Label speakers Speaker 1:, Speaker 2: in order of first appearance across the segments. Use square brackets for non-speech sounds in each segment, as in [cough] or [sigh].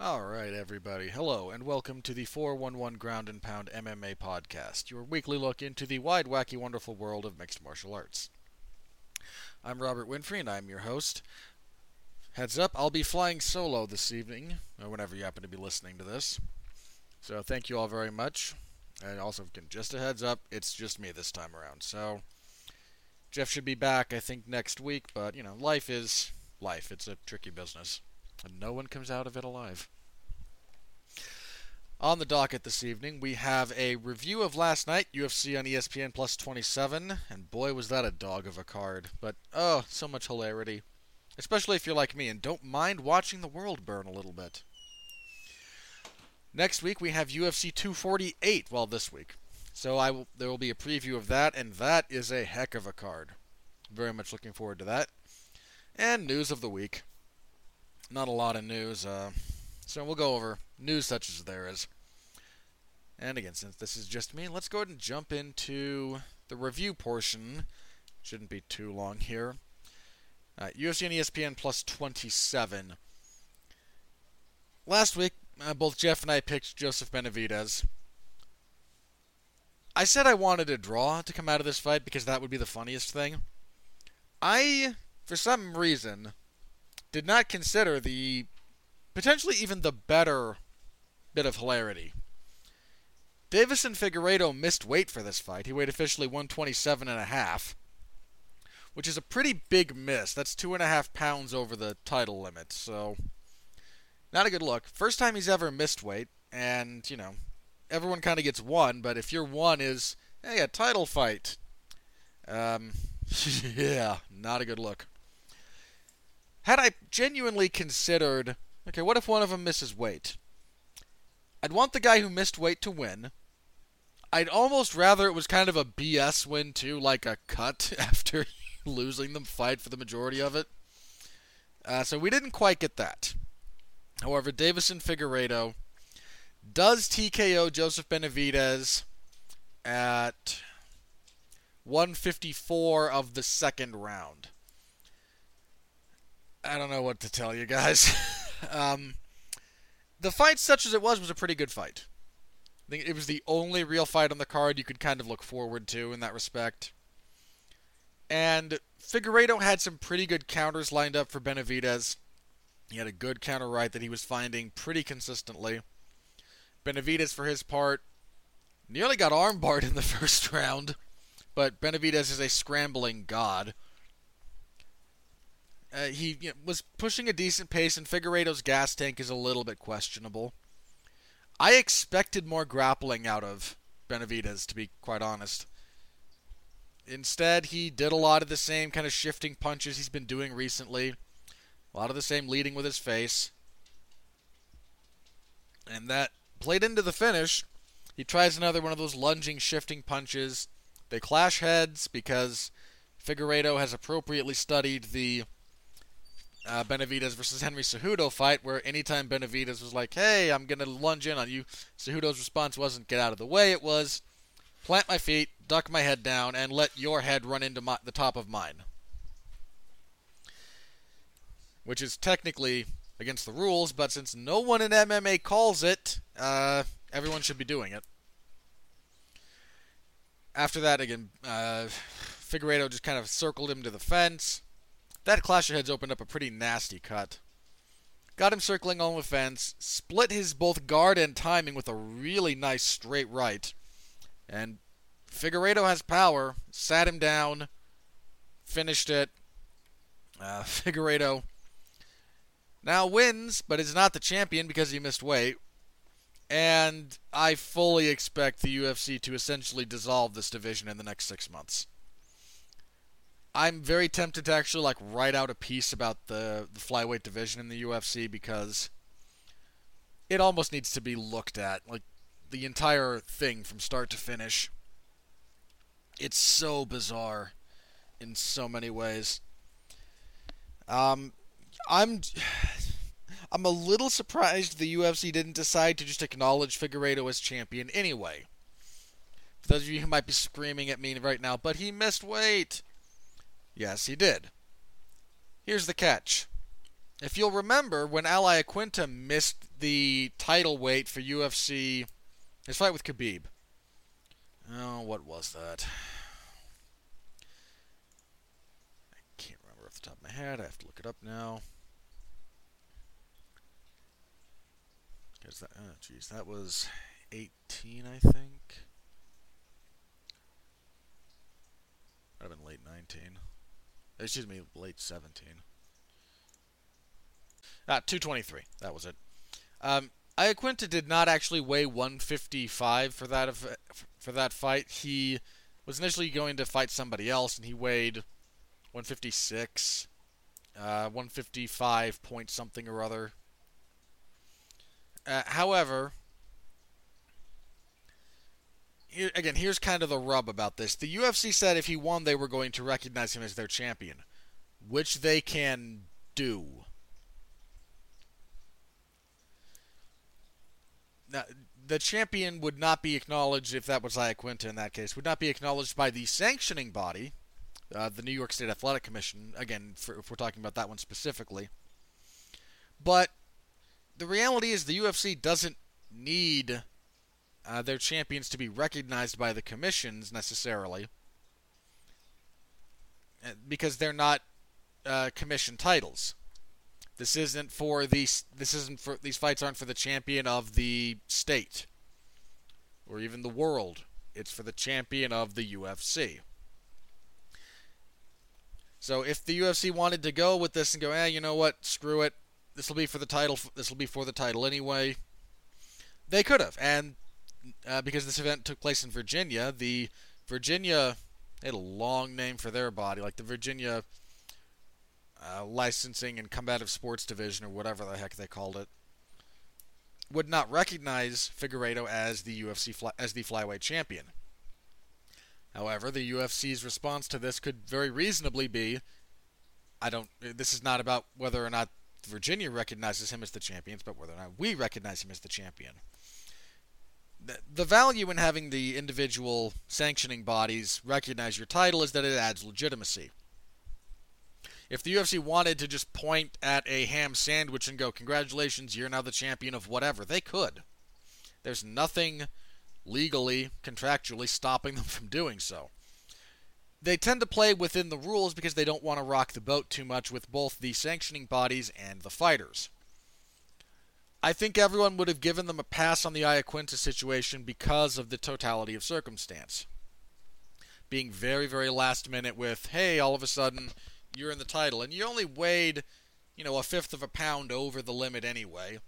Speaker 1: All right, everybody. Hello, and welcome to the 411 Ground and Pound MMA podcast, your weekly look into the wide, wacky, wonderful world of mixed martial arts. I'm Robert Winfrey, and I'm your host. Heads up, I'll be flying solo this evening, or whenever you happen to be listening to this. So thank you all very much. And also, just a heads up, it's just me this time around. So Jeff should be back, I think, next week, but, you know, life is life. It's a tricky business. And no one comes out of it alive. On the docket this evening, we have a review of last night, UFC on ESPN Plus 27, and boy was that a dog of a card. But oh, so much hilarity. Especially if you're like me and don't mind watching the world burn a little bit. Next week we have UFC 248, well this week. So I will, there will be a preview of that and that is a heck of a card. Very much looking forward to that. And news of the week. Not a lot of news, uh, so we'll go over news such as there is. And again, since this is just me, let's go ahead and jump into the review portion. Shouldn't be too long here. Uh, UFC and ESPN plus 27. Last week, uh, both Jeff and I picked Joseph Benavidez. I said I wanted a draw to come out of this fight because that would be the funniest thing. I, for some reason, did not consider the potentially even the better bit of hilarity. Deiveson Figueiredo missed weight for this fight. He weighed officially 127 and a half, which is a pretty big miss. That's two and a half pounds over the title limit. So, not a good look. First time he's ever missed weight, and you know, everyone kind of gets one. But if your one is, hey, a title fight, um, [laughs] yeah, not a good look. Had I genuinely considered, okay, what if one of them misses weight? I'd want the guy who missed weight to win. I'd almost rather it was kind of a BS win too, like a cut [laughs] after [laughs] losing the fight for the majority of it. Uh, so we didn't quite get that. However, Deiveson Figueiredo does TKO Joseph Benavidez at 154 of the second round. I don't know what to tell you guys. [laughs] um, the fight, such as it was, was a pretty good fight. I think it was the only real fight on the card you could kind of look forward to in that respect. And Figueiredo had some pretty good counters lined up for Benavidez. He had a good counter right that he was finding pretty consistently. Benavidez, for his part, nearly got armbarred in the [laughs] first round, but Benavidez is a scrambling god. Uh, he you know, was pushing a decent pace, and Figueiredo's gas tank is a little bit questionable. I expected more grappling out of Benavidez, to be quite honest. Instead, he did a lot of the same kind of shifting punches he's been doing recently. A lot of the same leading with his face. And that played into the finish. He tries another one of those lunging, shifting punches. They clash heads because Figueiredo has appropriately studied the uh, Benavidez versus Henry Cejudo fight, where anytime Benavidez was like, "Hey, I'm gonna lunge in on you," Cejudo's response wasn't "Get out of the way." It was, "Plant my feet, duck my head down, and let your head run into my, the top of mine," which is technically against the rules, but since no one in MMA calls it, uh, everyone should be doing it. After that, again, uh, Figueiredo just kind of circled him to the fence that clash of heads opened up a pretty nasty cut. Got him circling on the fence, split his both guard and timing with a really nice straight right. And Figueiredo has power, sat him down, finished it. Uh, [laughs] Figueiredo now wins, but is not the champion because he missed weight. And I fully expect the UFC to essentially dissolve this division in the next six months. I'm very tempted to actually like write out a piece about the the flyweight division in the UFC because it almost needs to be looked at like the entire thing from start to finish. It's so bizarre in so many ways. Um I'm [sighs] I'm a little surprised the UFC didn't decide to just acknowledge Figueiredo as champion anyway. For those of you who might be screaming at me right now, but he missed weight. Yes, he did. Here's the catch if you'll remember, when Al Iaquinta missed the title weight for UFC, his fight with Khabib. Oh, what was that? I can't remember off the top of my head. I have to look it up now. Because that, oh, geez, that was 18, I think. Have been late 19. Excuse me, late 17. Ah, 223. That was it. Um, Iaquinta did not actually weigh 155 for that for that fight. He was initially going to fight somebody else, and he weighed 156, uh, 155 point something or other. Uh, however, here, again, here's kind of the rub about this. The UFC said if he won, they were going to recognize him as their champion, which they can do. Now, the champion would not be acknowledged if that was Iaquinta in that case. Would not be acknowledged by the sanctioning body, uh, the New York State Athletic Commission. Again, for, if we're talking about that one specifically. But the reality is, the UFC doesn't need uh, their champions to be recognized by the commissions necessarily, uh, because they're not uh, commission titles. This isn't for these. This isn't for these fights aren't for the champion of the state or even the world. It's for the champion of the UFC. So if the UFC wanted to go with this and go, eh, you know what, screw it, this will be for the title. This will be for the title anyway. They could have, and uh, because this event took place in Virginia, the Virginia they had a long name for their body, like the Virginia uh, Licensing and Combative Sports Division, or whatever the heck they called it, would not recognize Figueiredo as the UFC fly, as the flyweight champion. However, the UFC's response to this could very reasonably be, I don't. This is not about whether or not Virginia recognizes him as the champion, but whether or not we recognize him as the champion. The, value in having the individual sanctioning bodies recognize your title is that it adds legitimacy. If the UFC wanted to just point at a ham sandwich and go, Congratulations, you're now the champion of whatever, they could. There's nothing legally, contractually stopping them [laughs] from doing so they tend to play within the rules because they don't want to rock the boat too much with both the sanctioning bodies and the fighters. I think everyone would have given them a pass on the Iaquinta situation because of the totality of circumstance. Being very, very last minute with, hey, all of a sudden you're in the title, and you only weighed, you know, a fifth of a pound over the limit anyway.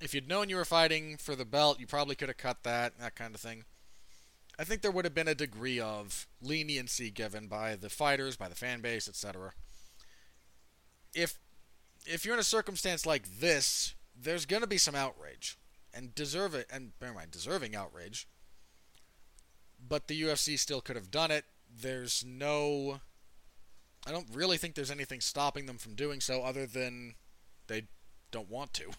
Speaker 1: If you'd known you were fighting for the belt, you probably could have cut that, that kind of thing. I think there would have been a degree of leniency given by the fighters, by the fan base, etc. If if you're in a circumstance like this, there's going to be some outrage, and deserve it, and bear in mind, deserving outrage. But the UFC still could have done it. There's no. I don't really think there's anything stopping them from doing so, other than they don't want to.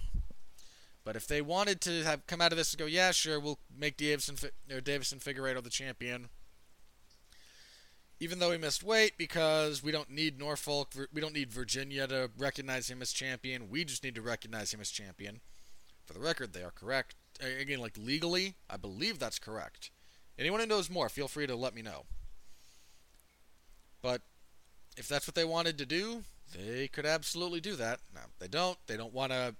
Speaker 1: But if they wanted to have come out of this and go, yeah, sure, we'll make Davison or Deiveson Figueiredo the champion, even though he missed weight because we don't need Norfolk, we don't need Virginia to recognize him as champion. We just need to recognize him as champion. For the record, they are correct. Again, like legally, I believe that's correct. Anyone who knows more, feel free to let me know. But if that's what they wanted to do, they could absolutely do that. Now, they don't. They don't want to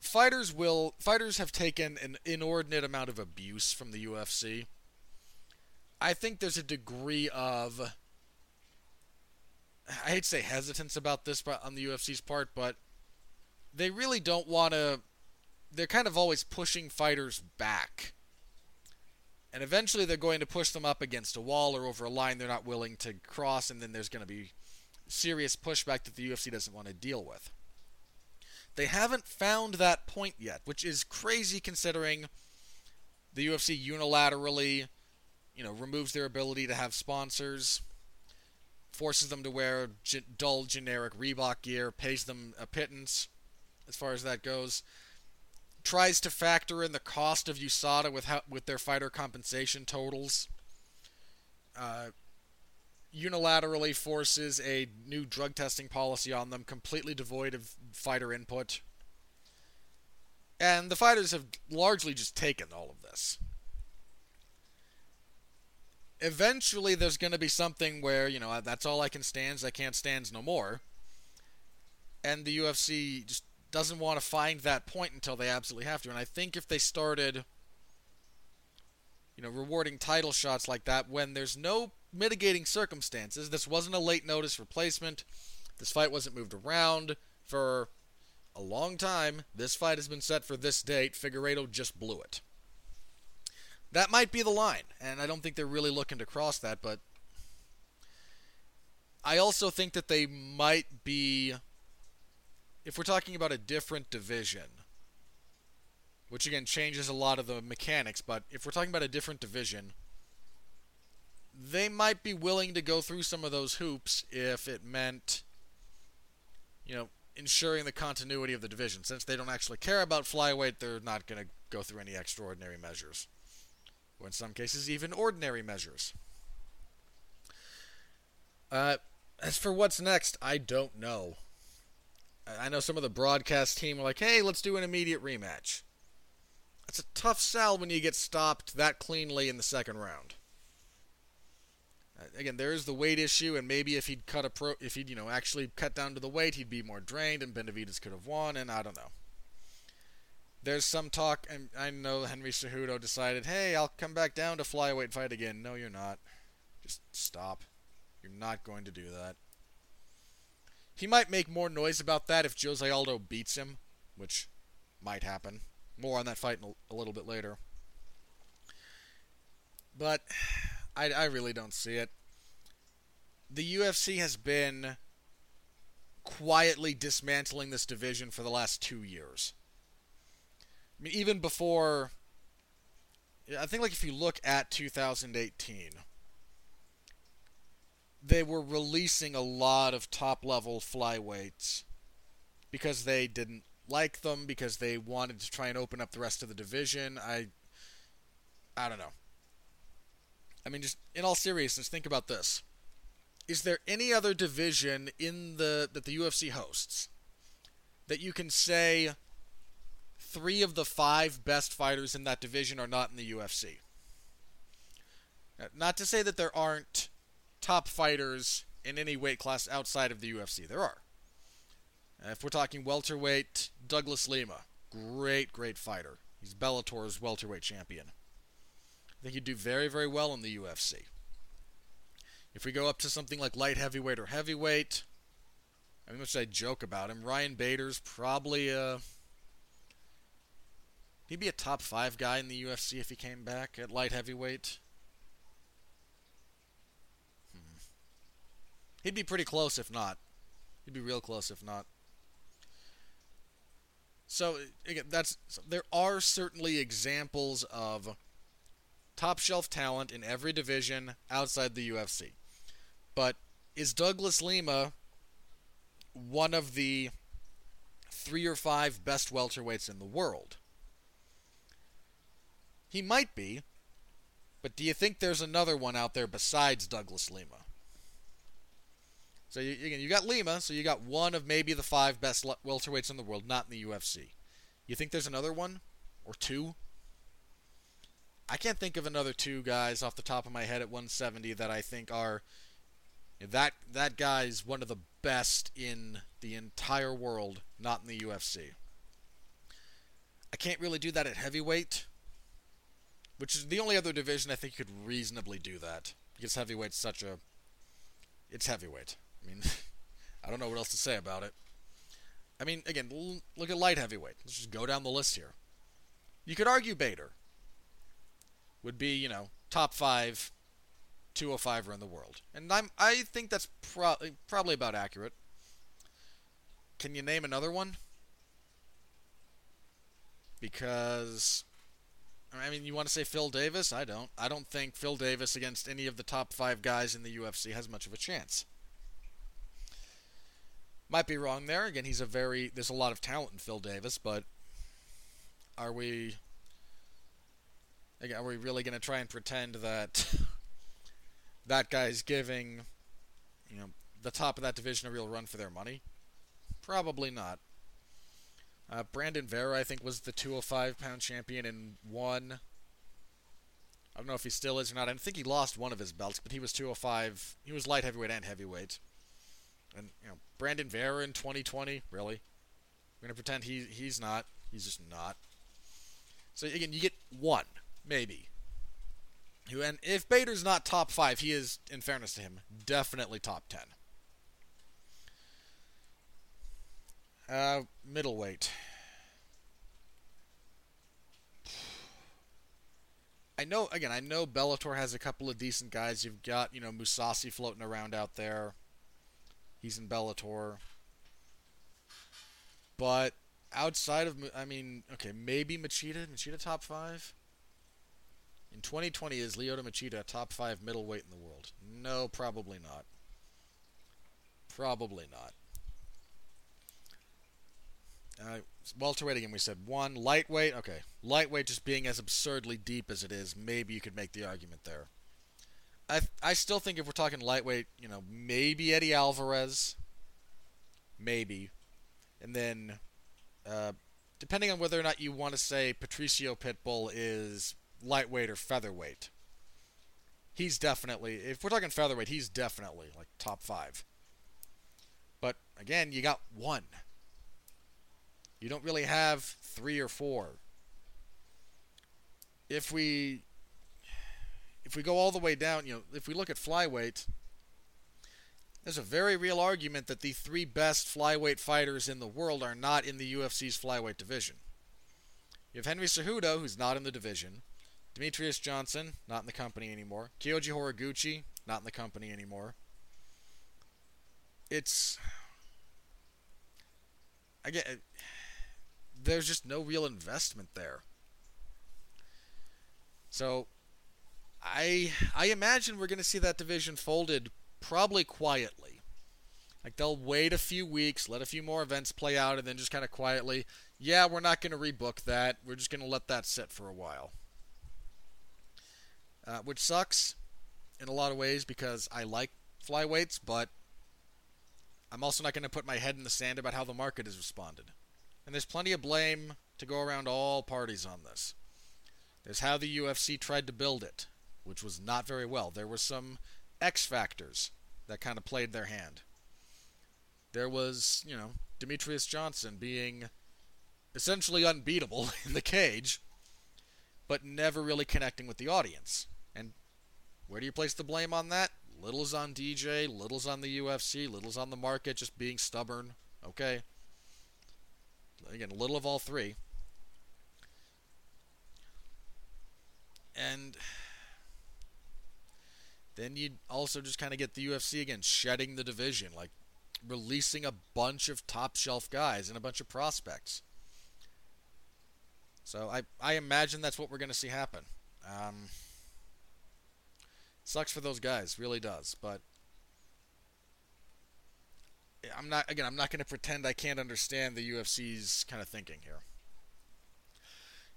Speaker 1: fighters will fighters have taken an inordinate amount of abuse from the UFC. I think there's a degree of I hate to say hesitance about this on the UFC's part, but they really don't want to they're kind of always pushing fighters back. And eventually they're going to push them up against a wall or over a line they're not willing to cross and then there's going to be serious pushback that the UFC doesn't want to deal with. They haven't found that point yet, which is crazy considering the UFC unilaterally, you know, removes their ability to have sponsors, forces them to wear dull generic Reebok gear, pays them a pittance as far as that goes. Tries to factor in the cost of USADA with how, with their fighter compensation totals. Uh, unilaterally forces a new drug testing policy on them, completely devoid of fighter input. And the fighters have largely just taken all of this. Eventually, there's going to be something where, you know, that's all I can stand, I can't stand no more. And the UFC just doesn't want to find that point until they absolutely have to. And I think if they started, you know, rewarding title shots like that when there's no mitigating circumstances, this wasn't a late notice replacement, this fight wasn't moved around for a long time. This fight has been set for this date. Figueiredo just blew it. That might be the line, and I don't think they're really looking to cross that, but I also think that they might be if we're talking about a different division, which again changes a lot of the mechanics, but if we're talking about a different division, they might be willing to go through some of those hoops if it meant, you know, ensuring the continuity of the division. Since they don't actually care about flyweight, they're not going to go through any extraordinary measures. Or in some cases, even ordinary measures. Uh, as for what's next, I don't know. I know some of the broadcast team are like, hey, let's do an immediate rematch. It's a tough sell when you get stopped that cleanly in the second round. Uh, again, there is the weight issue, and maybe if he'd cut a pro, if he'd you know actually cut down to the weight, he'd be more drained, and Benavidez could have won. And I don't know. There's some talk, and I know Henry Cejudo decided, hey, I'll come back down to flyweight fight again. No, you're not. Just stop. You're not going to do that. He might make more noise about that if Jose Aldo beats him, which might happen. More on that fight a little bit later. But I, I really don't see it. The UFC has been quietly dismantling this division for the last two years. I mean, even before. I think, like, if you look at 2018, they were releasing a lot of top level flyweights because they didn't like them because they wanted to try and open up the rest of the division. I I don't know. I mean just in all seriousness, think about this. Is there any other division in the that the UFC hosts that you can say three of the five best fighters in that division are not in the UFC? Not to say that there aren't top fighters in any weight class outside of the UFC. There are. Uh, if we're talking welterweight, Douglas Lima, great, great fighter. He's Bellator's welterweight champion. I think he'd do very, very well in the UFC. If we go up to something like light heavyweight or heavyweight, I mean, much I joke about him, Ryan Bader's probably a. Uh, he'd be a top five guy in the UFC if he came back at light heavyweight. Hmm. He'd be pretty close if not. He'd be real close if not. So again, that's there are certainly examples of top shelf talent in every division outside the UFC. But is Douglas Lima one of the three or five best welterweights in the world? He might be, but do you think there's another one out there besides Douglas Lima? So you, you got Lima, so you got one of maybe the five best welterweights in the world, not in the UFC. You think there's another one or two? I can't think of another two guys off the top of my head at 170 that I think are that that guy's one of the best in the entire world, not in the UFC. I can't really do that at heavyweight, which is the only other division I think you could reasonably do that because heavyweight's such a it's heavyweight. I mean, [laughs] I don't know what else to say about it. I mean, again, l- look at light heavyweight. Let's just go down the list here. You could argue Bader would be, you know, top five 205er in the world, and I'm I think that's pro- probably about accurate. Can you name another one? Because I mean, you want to say Phil Davis? I don't. I don't think Phil Davis against any of the top five guys in the UFC has much of a chance. Might be wrong there. Again, he's a very there's a lot of talent in Phil Davis, but are we again, are we really going to try and pretend that [laughs] that guy's giving you know the top of that division a real run for their money? Probably not. Uh, Brandon Vera, I think, was the 205 pound champion and won. I don't know if he still is or not. I think he lost one of his belts, but he was 205. He was light heavyweight and heavyweight. And you know, Brandon Vera in 2020, really? We're gonna pretend he he's not. He's just not. So again, you get one, maybe. Who and if Bader's not top five, he is, in fairness to him, definitely top ten. Uh, middleweight. I know again. I know Bellator has a couple of decent guys. You've got you know Mousasi floating around out there. He's in Bellator. But outside of, I mean, okay, maybe Machida. Machida top five. In 2020, is Lyoto Machida top five middleweight in the world? No, probably not. Probably not. Uh, welterweight again, we said one. Lightweight, okay. Lightweight just being as absurdly deep as it is, maybe you could make the argument there. I I still think if we're talking lightweight, you know, maybe Eddie Alvarez, maybe, and then uh, depending on whether or not you want to say Patricio Pitbull is lightweight or featherweight. He's definitely, if we're talking featherweight, he's definitely like top five. But again, you got one. You don't really have three or four. If we if we go all the way down, you know, if we look at flyweight, there's a very real argument that the three best flyweight fighters in the world are not in the UFC's flyweight division. You have Henry Cejudo, who's not in the division. Demetrious Johnson, not in the company anymore. Kyoji Horiguchi, not in the company anymore. It's. I get. There's just no real investment there. So, I I imagine we're going to see that division folded probably quietly. Like they'll wait a few weeks, let a few more events play out, and then just kind of quietly, yeah, we're not going to rebook that. We're just going to let that sit for a while. Uh, which sucks in a lot of ways because I like flyweights, but I'm also not going to put my head in the sand about how the market has responded. And there's plenty of blame to go around all parties on this. There's how the UFC tried to build it, which was not very well. There were some X factors that kind of played their hand. There was, you know, Demetrious Johnson being essentially unbeatable [laughs] in the cage, but never really connecting with the audience. And where do you place the blame on that? Little's on DJ, little's on the UFC, little's on the market just being stubborn. Okay? Again, a little of all three. And then you'd also just kind of get the UFC again shedding the division, like releasing a bunch of top shelf guys and a bunch of prospects. So I I imagine that's what we're going to see happen. Um, sucks for those guys, really does. But I'm not again. I'm not going to pretend I can't understand the UFC's kind of thinking here.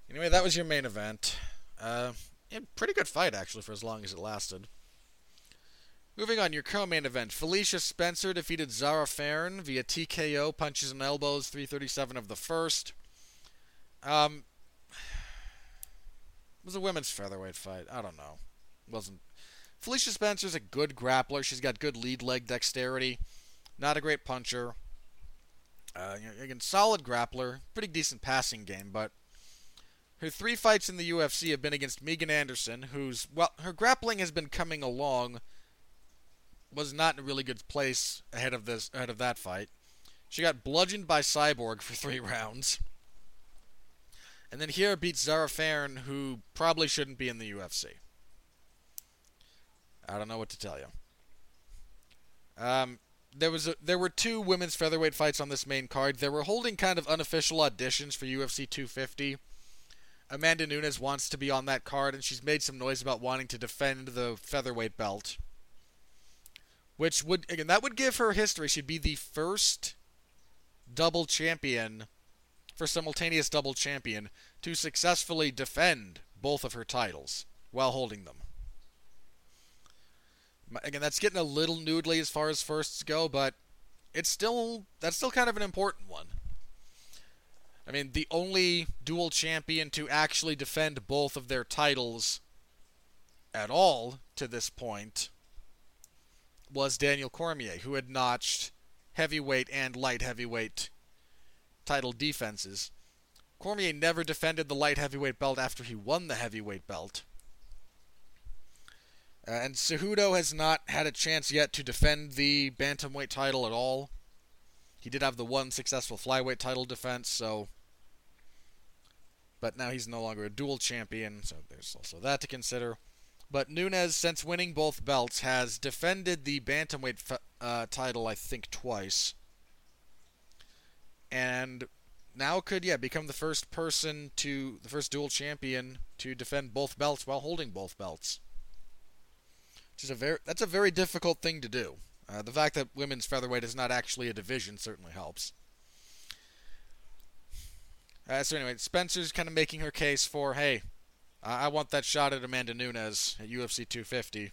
Speaker 1: Anyway, that was your main event. Uh, yeah, pretty good fight actually for as long as it lasted. Moving on, your co-main event: Felicia Spencer defeated Zarah Fairn via TKO, punches and elbows, 337 of the first. Um, it was a women's featherweight fight. I don't know. It wasn't. Felicia Spencer's a good grappler. She's got good lead leg dexterity. Not a great puncher. Uh, again, solid grappler. Pretty decent passing game, but her three fights in the UFC have been against Megan Anderson, who's well, her grappling has been coming along was not in a really good place ahead of this ahead of that fight. She got bludgeoned by Cyborg for [laughs] three rounds. And then here beats Zarah Fairn, who probably shouldn't be in the UFC. I don't know what to tell you. Um, there was a, there were two women's featherweight fights on this main card. They were holding kind of unofficial auditions for UFC 250. Amanda Nunes wants to be on that card, and she's made some noise about wanting to defend the featherweight belt which would again that would give her history. She'd be the first double champion for simultaneous double champion to successfully defend both of her titles while holding them. Again, that's getting a little noodly as far as firsts go, but it's still that's still kind of an important one. I mean, the only dual champion to actually defend both of their titles at all to this point was Daniel Cormier, who had notched heavyweight and light heavyweight title defenses. Cormier never defended the light heavyweight belt after he won the heavyweight belt. Uh, and Cejudo has not had a chance yet to defend the bantamweight title at all. He did have the one successful flyweight title defense, so. But now he's no longer a dual champion, so there's also that to consider. But Nunes, since winning both belts, has defended the bantamweight uh, title, I think, twice. And now could, yeah, become the first person to, the first dual champion to defend both belts while holding both belts. Which is a very, that's a very difficult thing to do. Uh, the fact that women's featherweight is not actually a division certainly helps. Uh, so anyway, Spencer's kind of making her case for, hey, I want that shot at Amanda Nunes at UFC 250.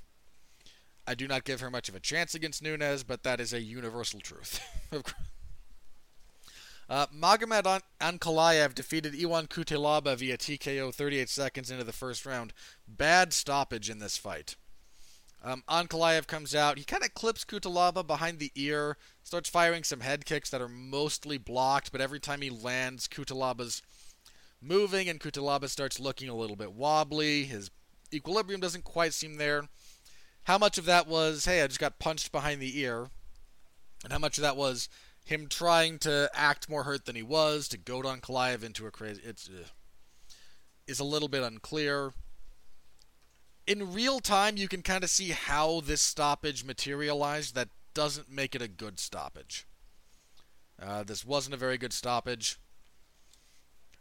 Speaker 1: I do not give her much of a chance against Nunes, but that is a universal truth. [laughs] uh, Magomed Ankalaev defeated Ion Cutelaba via TKO 38 seconds into the first round. Bad stoppage in this fight. Um, Ankalaev comes out. He kind of clips Cutelaba behind the ear, starts firing some head kicks that are mostly blocked, but every time he lands, Cutelaba's moving, and Cutelaba starts looking a little bit wobbly. His equilibrium doesn't quite seem there. How much of that was, hey, I just got punched behind the ear? And how much of that was him trying to act more hurt than he was, to goad Ankalaev into a crazy. It's. Uh, is a little bit unclear in real time, you can kind of see how this stoppage materialized. That doesn't make it a good stoppage. Uh, this wasn't a very good stoppage.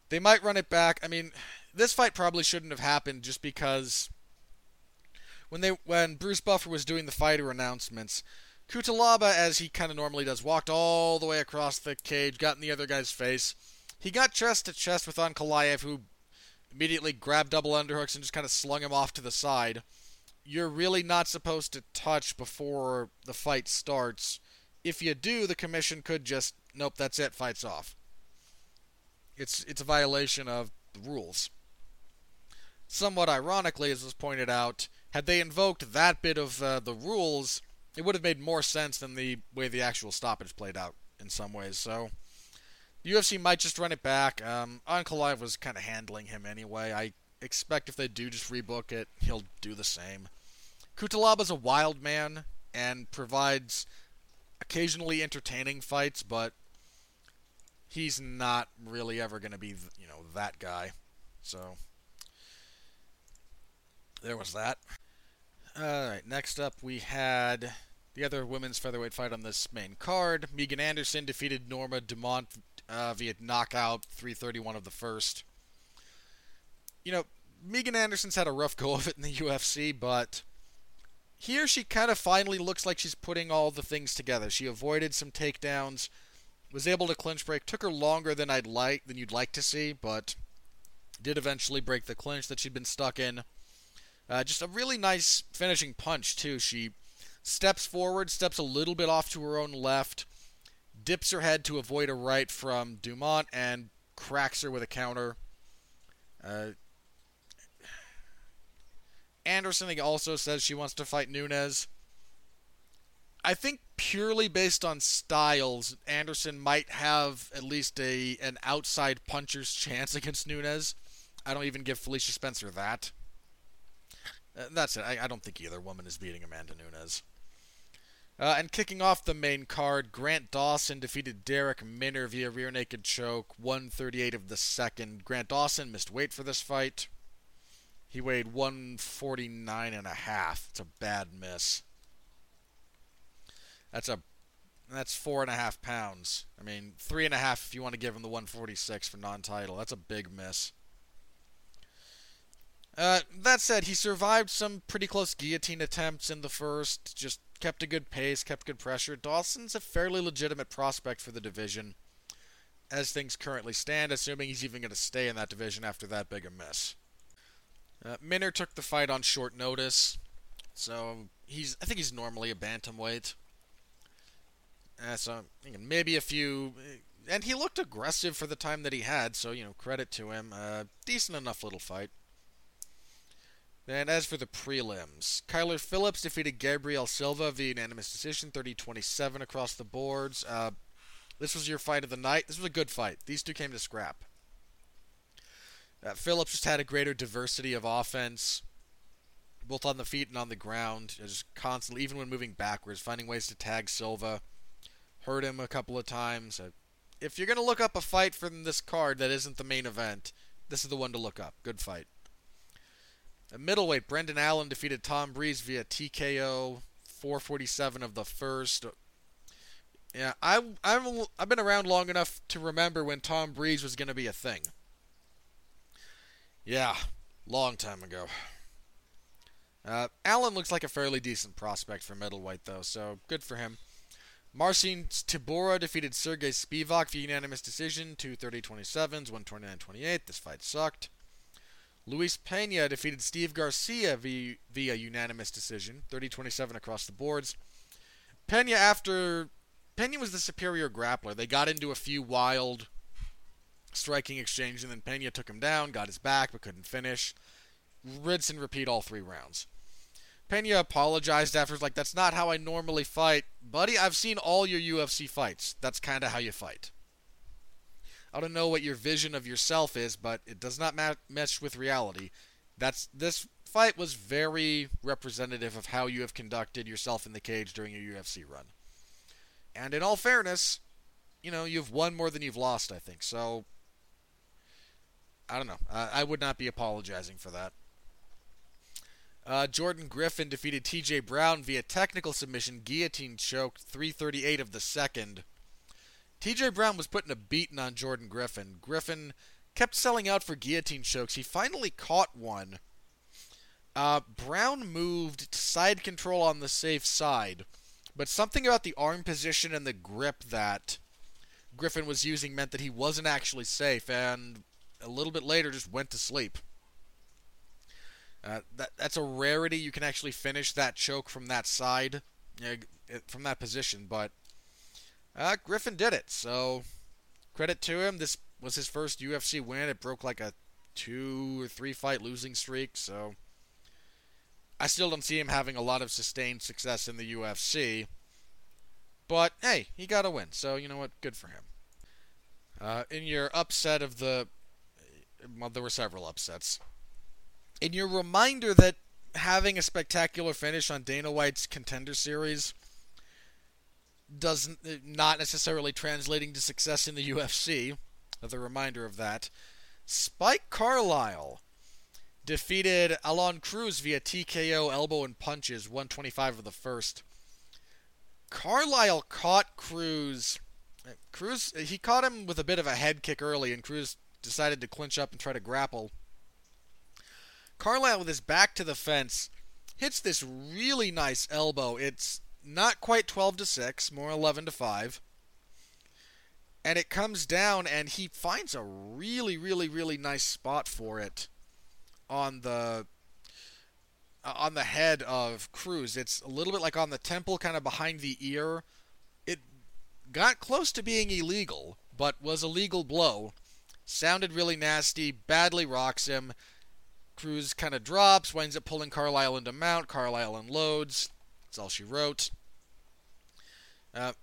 Speaker 1: They might run it back. I mean, this fight probably shouldn't have happened just because when they when Bruce Buffer was doing the fighter announcements, Cutelaba, as he kind of normally does, walked all the way across the cage, got in the other guy's face. He got chest to chest with Ankalaev, who immediately grabbed double underhooks and just kind of slung him off to the side. You're really not supposed to touch before the fight starts. If you do, the commission could just nope, that's it, fights off. It's it's a violation of the rules. Somewhat ironically, as was pointed out, had they invoked that bit of uh, the rules, it would have made more sense than the way the actual stoppage played out in some ways. So UFC might just run it back. Um, Ankalaev was kind of handling him anyway. I expect if they do just rebook it, he'll do the same. Cutelaba's a wild man and provides occasionally entertaining fights, but he's not really ever going to be, you know, that guy. So there was that. All right, next up we had the other women's featherweight fight on this main card. Megan Anderson defeated Norma Dumont uh, via knockout, 331 of the first. You know, Megan Anderson's had a rough go of it in the UFC, but here she kind of finally looks like she's putting all the things together. She avoided some takedowns, was able to clinch break. Took her longer than I'd like than you'd like to see, but did eventually break the clinch that she'd been stuck in. Uh, just a really nice finishing punch too. She steps forward, steps a little bit off to her own left, dips her head to avoid a right from Dumont and cracks her with a counter. Uh, Anderson also says she wants to fight Nunes. I think purely based on styles, Anderson might have at least a an outside puncher's [laughs] chance against Nunes. I don't even give Felicia Spencer that. Uh, that's it. I, I, don't think either woman is beating Amanda Nunes. Uh, and kicking off the main card, Grant Dawson defeated Darrick Minner via rear naked choke, 138 of the second. Grant Dawson missed weight for this fight. He weighed 149 and a half. It's a bad miss. That's a that's four and a half pounds. I mean, three and a half if you want to give him the 146 for non-title. That's a big miss. Uh, that said, he survived some pretty close guillotine attempts in the first. Just kept a good pace, kept good pressure. Dawson's a fairly legitimate prospect for the division as things currently stand, assuming he's even going to stay in that division after that big a miss. Uh, Minner took the fight on short notice. So he's I think he's normally a bantamweight. Uh, so maybe a few, and he looked aggressive for the time that he had. So you know, credit to him. Uh, decent enough little fight. And as for the prelims, Kyler Phillips defeated Gabriel Silva via unanimous decision, 30-27 across the boards. Uh, this was your fight of the night. This was a good fight. These two came to scrap. Uh, Phillips just had a greater diversity of offense, both on the feet and on the ground, just constantly, even when moving backwards, finding ways to tag Silva. Hurt him a couple of times. Uh, if you're going to look up a fight from this card that isn't the main event, this is the one to look up. Good fight. At middleweight, Brendan Allen defeated Tom Breeze via TKO, 447 of the first. Yeah, I I've I've been around long enough to remember when Tom Breeze was going to be a thing. Yeah, long time ago. Uh, Allen looks like a fairly decent prospect for middleweight, though, so good for him. Marcin Tybura defeated Sergey Spivac via unanimous decision, 230-27s, 129-28. This fight sucked. Luis Pena defeated Steve Garcia via, via unanimous decision, 30-27 across the boards. Pena, after Pena was the superior grappler, they got into a few wild striking exchanges, and then Pena took him down, got his back, but couldn't finish. Rinse and repeat all three rounds. Pena apologized after, like, that's not how I normally fight. Buddy, I've seen all your UFC fights. That's kind of how you fight. I don't know what your vision of yourself is, but it does not ma- mesh with reality. That's this fight was very representative of how you have conducted yourself in the cage during your UFC run. And in all fairness, you know, you've won more than you've lost, I think. So I don't know. Uh, I would not be apologizing for that. Uh, Jordan Griffin defeated T.J. Brown via technical submission, guillotine choke, 338 of the second. TJ Brown was putting a beating on Jordan Griffin. Griffin kept selling out for guillotine chokes. He finally caught one. Uh, Brown moved to side control on the safe side, but something about the arm position and the grip that Griffin was using meant that he wasn't actually safe, and a little bit later just went to sleep. Uh, that that's a rarity. You can actually finish that choke from that side, know, from that position, but uh, Griffin did it. So credit to him. This was his first UFC win. It broke like a two or three fight losing streak. So I still don't see him having a lot of sustained success in the UFC. But hey, he got a win. So you know what? Good for him. Uh, in your upset of the, well, there were several upsets. In your reminder that having a spectacular finish on Dana White's contender series doesn't not necessarily translating to success in the UFC. Another reminder of that. Spike Carlyle defeated Aalon Cruz via TKO, elbow, and punches, 125 of the first. Carlyle caught Cruz. Cruz he caught him with a bit of a head kick early, and Cruz decided to clinch up and try to grapple. Carlyle with his back to the fence hits this really nice elbow. It's not quite 12 to 6, more 11 to 5. And it comes down and he finds a really really really nice spot for it on the uh, on the head of Cruz. It's a little bit like on the temple kind of behind the ear. It got close to being illegal, but was a legal blow. Sounded really nasty, badly rocks him. Cruz kind of drops, winds up pulling Carlyle into mount. Carlyle unloads. That's all she wrote. Uh,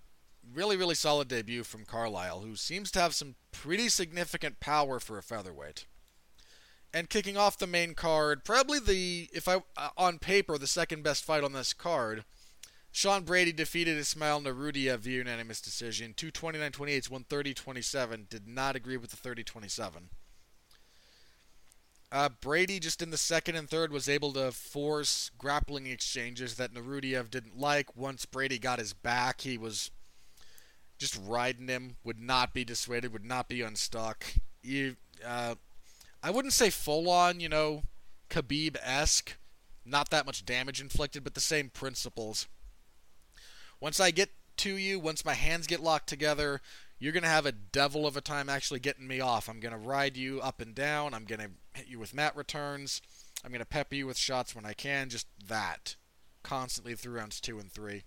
Speaker 1: really, really solid debut from Carlyle, who seems to have some pretty significant power for a featherweight. And kicking off the main card, probably the, if I, uh, on paper, the second best fight on this card. Sean Brady defeated Ismail Naurdiev via unanimous decision. 229-28, 130-27. Did not agree with the 30-27. Uh, Brady, just in the second and third, was able to force grappling exchanges that Naurdiev didn't like. Once Brady got his back, he was just riding him, would not be dissuaded, would not be unstuck. You, uh, I wouldn't say full on, you know, Khabib esque. Not that much damage inflicted, but the same principles. Once I get to you, once my hands get locked together, you're going to have a devil of a time actually getting me off. I'm going to ride you up and down. I'm going to hit you with mat returns. I'm going to pepper you with shots when I can. Just that. constantly through rounds two and three.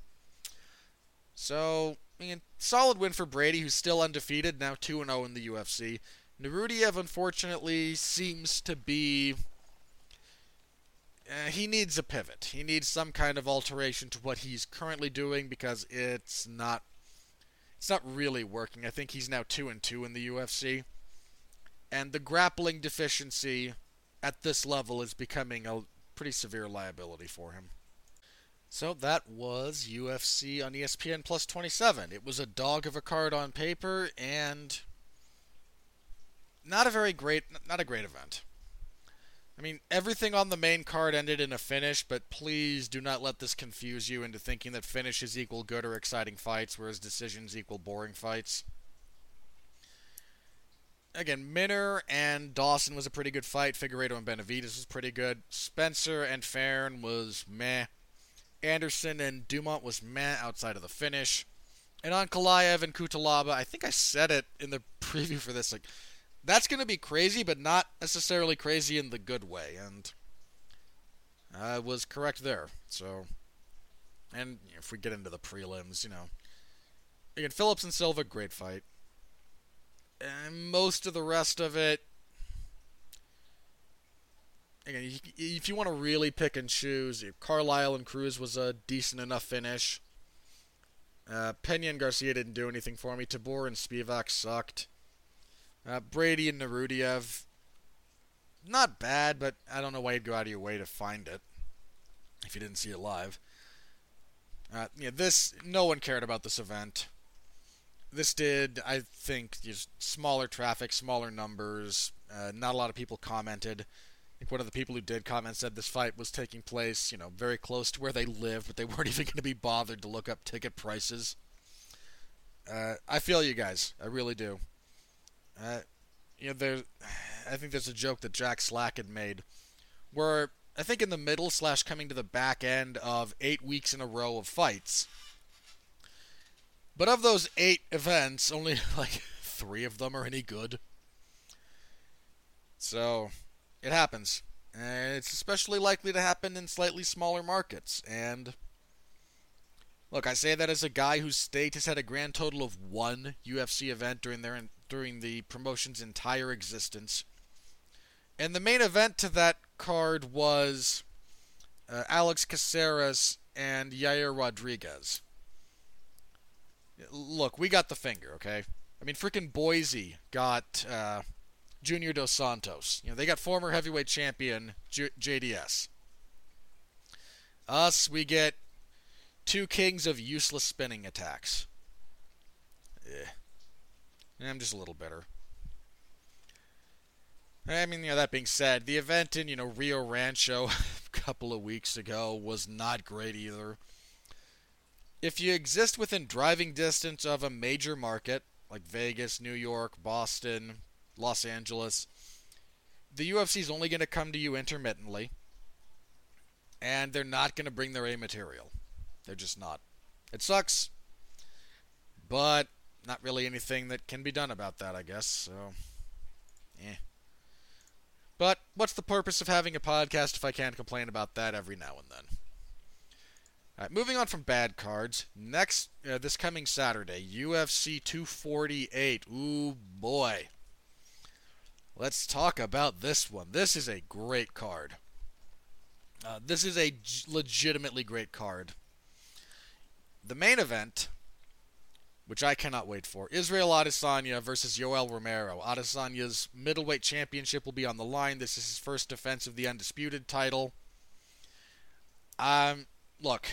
Speaker 1: So, I mean, solid win for Brady, who's still undefeated, now 2 0 in the UFC. Naurdiev, unfortunately, seems to be. Uh, he needs a pivot. He needs some kind of alteration to what he's currently doing because it's not. It's not really working. I think he's now two and two in the UFC, and the grappling deficiency at this level is becoming a pretty severe liability for him. So that was UFC on ESPN Plus 27. It was a dog of a card on paper and not a very great not a great event. I mean, everything on the main card ended in a finish, but please do not let this confuse you into thinking that finishes equal good or exciting fights, whereas decisions equal boring fights. Again, Minner and Dawson was a pretty good fight. Figueiredo and Benavidez was pretty good. Spencer and Fairn was meh. Anderson and Dumont was meh outside of the finish. And on Ankalaev and Cutelaba, I think I said it in the [laughs] preview for this. Like, that's going to be crazy, but not necessarily crazy in the good way. And I was correct there. So, and if we get into the prelims, you know, again, Phillips and Silva, great fight. And most of the rest of it, again, if you want to really pick and choose, Carlyle and Cruz was a decent enough finish. Uh, Pena and Garcia didn't do anything for me. Tabor and Spivac sucked. Uh, Brady and Naurdiev, not bad, but I don't know why you'd go out of your way to find it if you didn't see it live. Uh, yeah, this no one cared about this event. This did, I think, just smaller traffic, smaller numbers. Uh, not a lot of people commented I think one of the people who did comment said this fight was taking place, you know, very close to where they live, but they weren't [laughs] even going to be bothered to look up ticket prices. Uh, I feel you guys. I really do. Uh, you know, there. I think there's a joke that Jack Slack had made, where I think in the middle slash coming to the back end of eight weeks in a row of fights. But of those eight events, only [laughs] like three of them are any good. So it happens. And it's especially likely to happen in slightly smaller markets. And look, I say that as a guy whose state has had a grand total of one UFC event during their during the promotion's entire existence. And the main event to that card was uh, Alex Caceres and Yair Rodriguez. Look, we got the finger, okay? I mean, freaking Boise got uh, Junior Dos Santos. You know, they got former heavyweight champion J- JDS. Us, we get two kings of useless spinning attacks. Yeah. I'm just a little bitter. I mean, you know, that being said, the event in, you know, Rio Rancho [laughs] a couple of weeks ago was not great either. If you exist within driving distance of a major market, like Vegas, New York, Boston, Los Angeles. The UFC is only going to come to you intermittently, and they're not going to bring their A material. They're just not. It sucks, but not really anything that can be done about that, I guess. So, eh. But what's the purpose of having a podcast if I can't complain about that every now and then? All right, moving on from bad cards. Next, uh, this coming Saturday, UFC 248. Ooh boy. Let's talk about this one. This is a great card. Uh, this is a legitimately great card. The main event, which I cannot wait for, Israel Adesanya versus Yoel Romero. Adesanya's middleweight championship will be on the line. This is his first defense of the undisputed title. Um, look,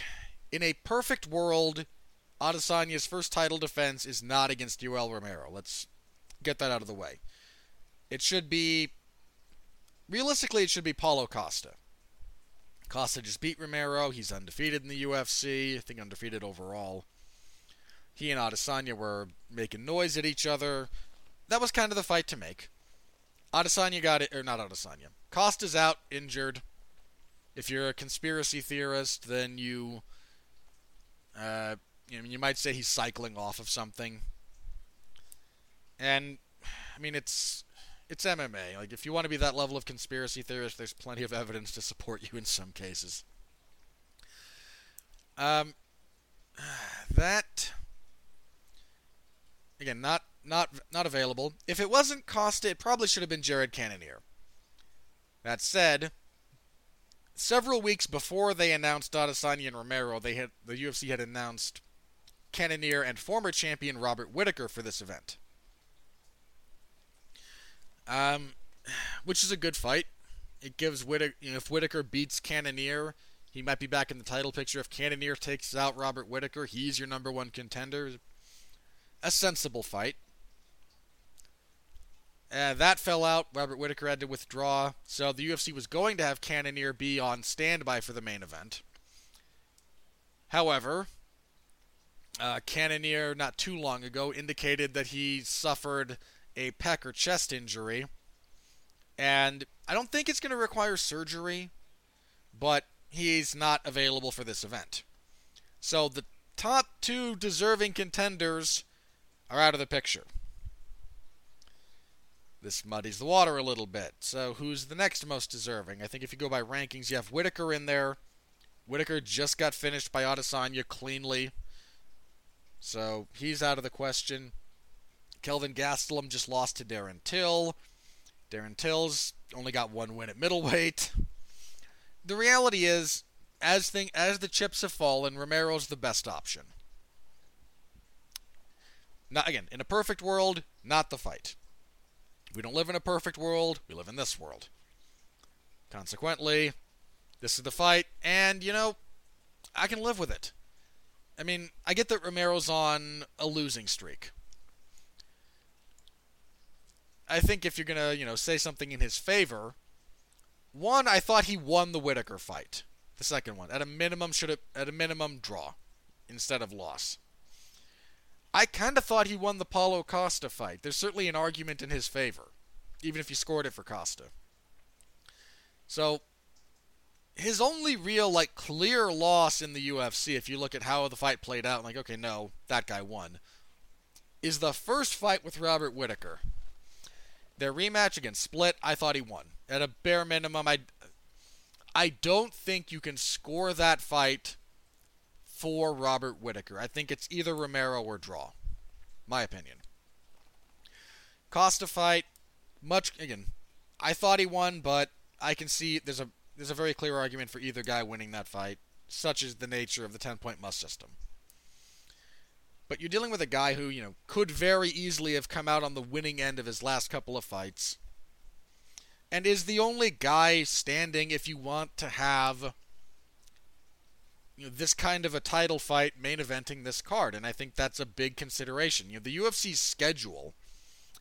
Speaker 1: in a perfect world, Adesanya's first title defense is not against Yoel Romero. Let's get that out of the way. It should be realistically it should be Paulo Costa. Costa just beat Romero. He's undefeated in the UFC. I think undefeated overall. He and Adesanya were making noise at each other. That was kind of the fight to make. Adesanya got it, or not Adesanya. Costa's out, injured. If you're a conspiracy theorist, then you, uh, you, know, you might say he's cycling off of something. And I mean, it's it's MMA. Like if you want to be that level of conspiracy theorist, there's plenty of evidence to support you in some cases. Um, [sighs] that again, not not not available. If it wasn't Costa, it probably should have been Jared Cannonier. That said, several weeks before they announced Adesanya and Romero, they had the UFC had announced Cannonier and former champion Robert Whittaker for this event. Um, which is a good fight. It gives Whittaker, you know, if Whittaker beats Cannonier, he might be back in the title picture. If Cannonier takes out Robert Whittaker, he's your number one contender. A sensible fight. Uh, that fell out. Robert Whittaker had to withdraw. So the UFC was going to have Cannonier be on standby for the main event. However, uh, Cannonier, not too long ago, indicated that he suffered a pec or chest injury. And I don't think it's going to require surgery, but he's not available for this event. So the top two deserving contenders are out of the picture. This muddies the water a little bit. So who's the next most deserving? I think if you go by rankings, you have Whittaker in there. Whittaker just got finished by Adesanya cleanly. So he's out of the question. Kelvin Gastelum just lost to Darren Till. Darren Till's only got one win at middleweight. The reality is, as thing as the chips have fallen, Romero's the best option. Not again, in a perfect world, not the fight. We don't live in a perfect world, we live in this world. Consequently, this is the fight, and you know, I can live with it. I mean, I get that Romero's on a losing streak. I think if you're gonna, you know, say something in his favor, one, I thought he won the Whittaker fight. The second one, at a minimum, should have at a minimum draw instead of loss. I kind of thought he won the Paulo Costa fight. There's certainly an argument in his favor, even if you scored it for Costa. So, his only real like clear loss in the UFC, if you look at how the fight played out, like okay, no, that guy won, is the first fight with Robert Whittaker. Their rematch against Split, I thought he won. At a bare minimum, I I don't think you can score that fight for Robert Whittaker. I think it's either Romero or draw. My opinion. Costa fight, much again. I thought he won, but I can see there's a there's a very clear argument for either guy winning that fight, such is the nature of the 10 point must system. But you're dealing with a guy who, you know, could very easily have come out on the winning end of his last couple of fights. And is the only guy standing if you want to have you know, this kind of a title fight main eventing this card, and I think that's a big consideration. You know, the UFC's schedule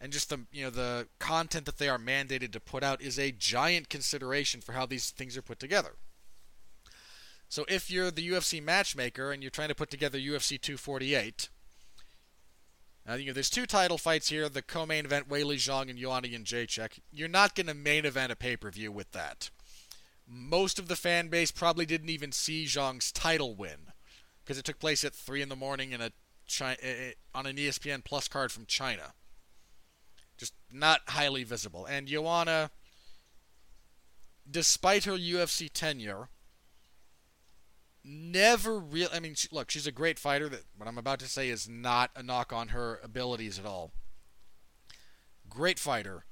Speaker 1: and just the you know the content that they are mandated to put out is a giant consideration for how these things are put together. So if you're the UFC matchmaker and you're trying to put together UFC 248, uh, you know there's two title fights here: the co-main event Weili Zhang and Joanna Jędrzejczyk. You're not going to main event a pay-per-view with that. Most of the fan base probably didn't even see Zhang's title win because it took place at three in the morning in a China, eh, eh, on an ESPN Plus card from China just not highly visible. And Joanna, despite her UFC tenure, never really. I mean, she, look, she's a great fighter. That what I'm about to say is not a knock on her abilities at all. Great fighter.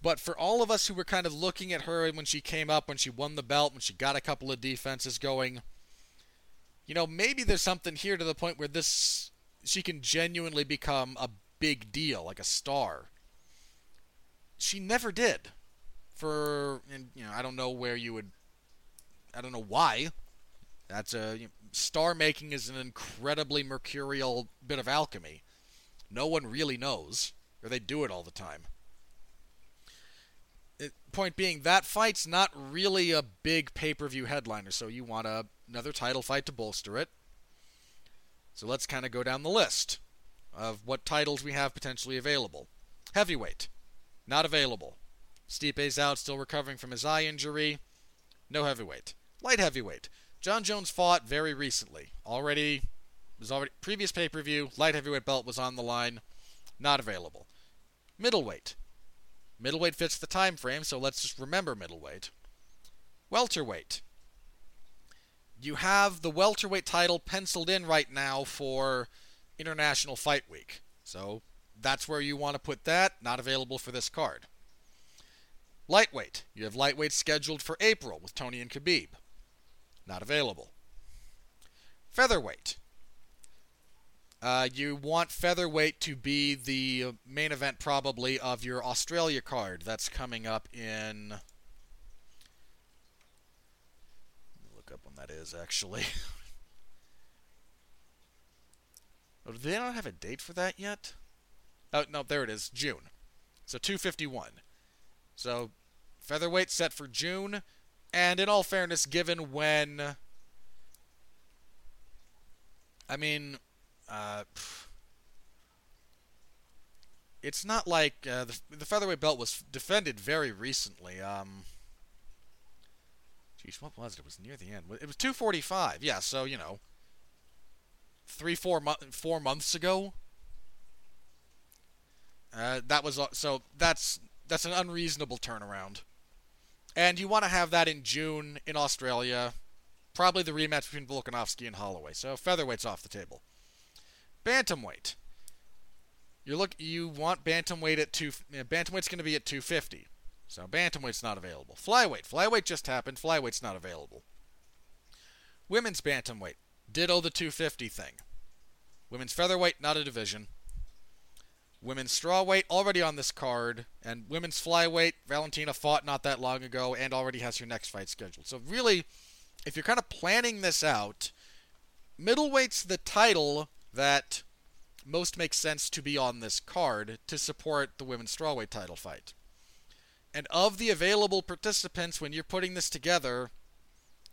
Speaker 1: But for all of us who were kind of looking at her when she came up, when she won the belt, when she got a couple of defenses going, you know, maybe there's something here to the point where this she can genuinely become a big deal, like a star. She never did. For and you know, I don't know where you would. I don't know why. That's a you know, star making is an incredibly mercurial bit of alchemy. No one really knows, or they do it all the time. Point being, that fight's not really a big pay per view headliner, so you want a, another title fight to bolster it. So let's kind of go down the list of what titles we have potentially available. Heavyweight, not available. Stipe's out, still recovering from his eye injury. No heavyweight. Light heavyweight. Jon Jones fought very recently. Already was already previous pay-per-view. Light heavyweight belt was on the line. Not available. Middleweight. Middleweight fits the time frame, so let's just remember middleweight. Welterweight. you have the welterweight title penciled in right now for International Fight Week. So that's where you want to put that. Not available for this card. Lightweight. You have lightweight scheduled for April with Tony and Khabib. Not available. Featherweight. Uh, you want featherweight to be the main event, probably, of your Australia card that's coming up in. Look up when that is, actually. [laughs] oh, do they not have a date for that yet? Oh, no, there it is. June. So 251. So featherweight set for June. And in all fairness, given when. I mean, uh, it's not like uh, the, the featherweight belt was defended very recently. Um, geez, what was it? It was near the end. It was 245. Yeah, so you know, three, four, mo- four months ago. Uh, that was so. That's that's an unreasonable turnaround. And you want to have that in June in Australia. Probably the rematch between Volkanovski and Holloway. So featherweight's off the table. Bantamweight. You look. You want bantamweight at two. Bantamweight's going to be at 250. So bantamweight's not available. Flyweight. Flyweight just happened. Flyweight's not available. Women's bantamweight. Ditto the 250 thing. Women's featherweight, not a division. Women's strawweight already on this card, and women's flyweight. Valentina fought not that long ago and already has her next fight scheduled. So really, if you're kind of planning this out, middleweight's the title that most makes sense to be on this card to support the women's strawweight title fight. And of the available participants, when you're putting this together,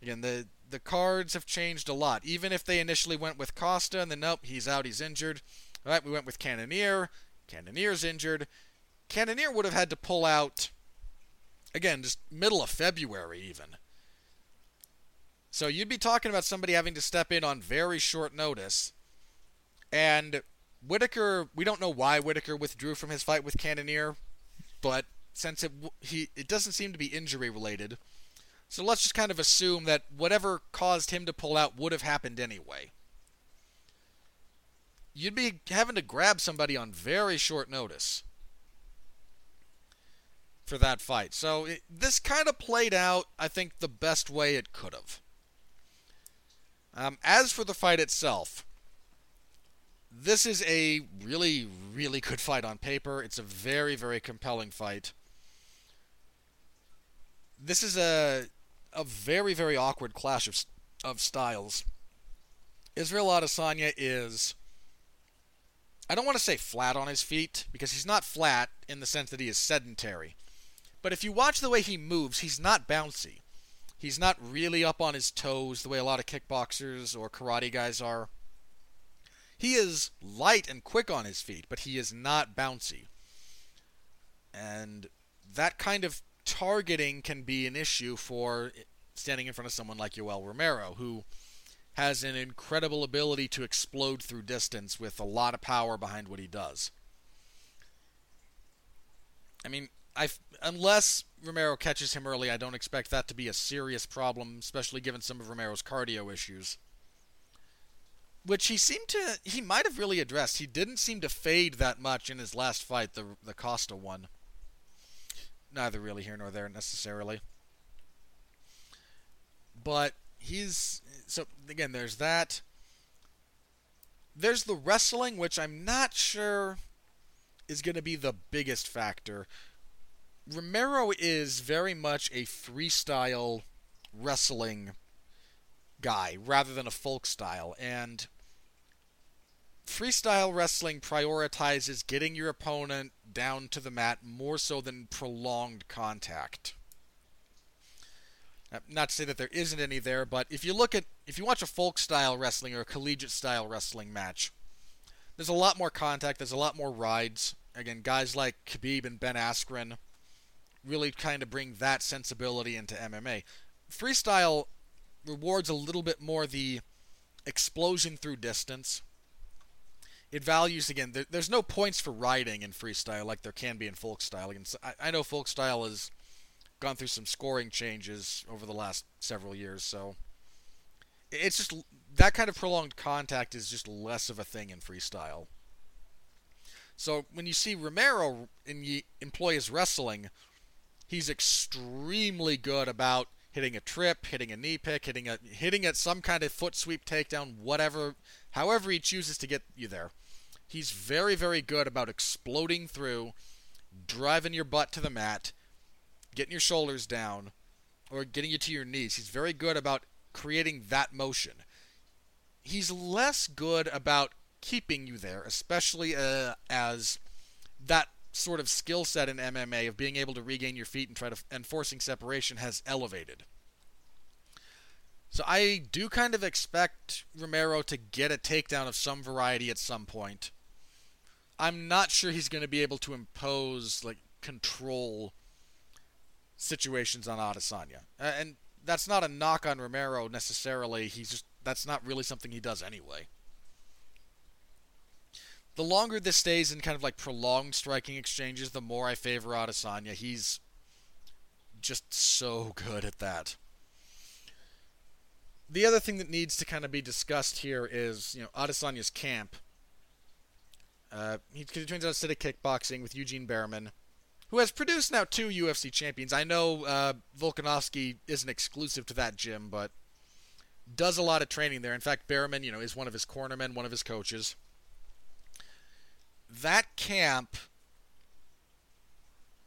Speaker 1: again, the the cards have changed a lot. Even if they initially went with Costa and then nope, he's out, he's injured. All right, we went with Cannonier. Cannonier's injured. Cannonier would have had to pull out again, just middle of February even. So you'd be talking about somebody having to step in on very short notice. And Whittaker, we don't know why Whittaker withdrew from his fight with Cannonier, but since it he it doesn't seem to be injury related, so let's just kind of assume that whatever caused him to pull out would have happened anyway. You'd be having to grab somebody on very short notice for that fight. So it, this kind of played out, I think, the best way it could have. Um, as for the fight itself, this is a really, really good fight on paper. It's a very, very compelling fight. This is a a very, very awkward clash of of styles. Israel Adesanya is I don't want to say flat on his feet because he's not flat in the sense that he is sedentary. But if you watch the way he moves, he's not bouncy. He's not really up on his toes the way a lot of kickboxers or karate guys are. He is light and quick on his feet, but he is not bouncy. And that kind of targeting can be an issue for standing in front of someone like Yoel Romero, who has an incredible ability to explode through distance with a lot of power behind what he does. I mean, I unless Romero catches him early, I don't expect that to be a serious problem, especially given some of Romero's cardio issues which he seemed to he might have really addressed. He didn't seem to fade that much in his last fight, the the Costa one. Neither really here nor there necessarily. But he's so again there's that. There's the wrestling which I'm not sure is going to be the biggest factor. Romero is very much a freestyle wrestling guy rather than a folk style and freestyle wrestling prioritizes getting your opponent down to the mat more so than prolonged contact. Not to say that there isn't any there, but if you look at if you watch a folk style wrestling or a collegiate style wrestling match, there's a lot more contact, there's a lot more rides. Again, guys like Khabib and Ben Askren really kind of bring that sensibility into MMA. Freestyle rewards a little bit more the explosion through distance it values again. There, there's no points for riding in freestyle like there can be in folk style. I, I know folk style has gone through some scoring changes over the last several years, so it's just that kind of prolonged contact is just less of a thing in freestyle. So when you see Romero in, employ his wrestling, he's extremely good about hitting a trip, hitting a knee pick, hitting a hitting at some kind of foot sweep takedown, whatever, however he chooses to get you there. He's very very good about exploding through, driving your butt to the mat, getting your shoulders down, or getting you to your knees. He's very good about creating that motion. He's less good about keeping you there, especially uh, as that sort of skill set in MMA of being able to regain your feet and try to and forcing separation has elevated. So I do kind of expect Romero to get a takedown of some variety at some point. I'm not sure he's going to be able to impose like control situations on Adesanya. And that's not a knock on Romero necessarily. He's just that's not really something he does anyway. The longer this stays in kind of like prolonged striking exchanges, the more I favor Adesanya. He's just so good at that. The other thing that needs to kind of be discussed here is, you know, Adesanya's camp. Uh, he trains out of Kickboxing with Eugene Bareman who has produced now two UFC champions. I know uh, Volkanovski isn't exclusive to that gym, but does a lot of training there. In fact, Bareman, you know, is one of his cornermen, one of his coaches. That camp,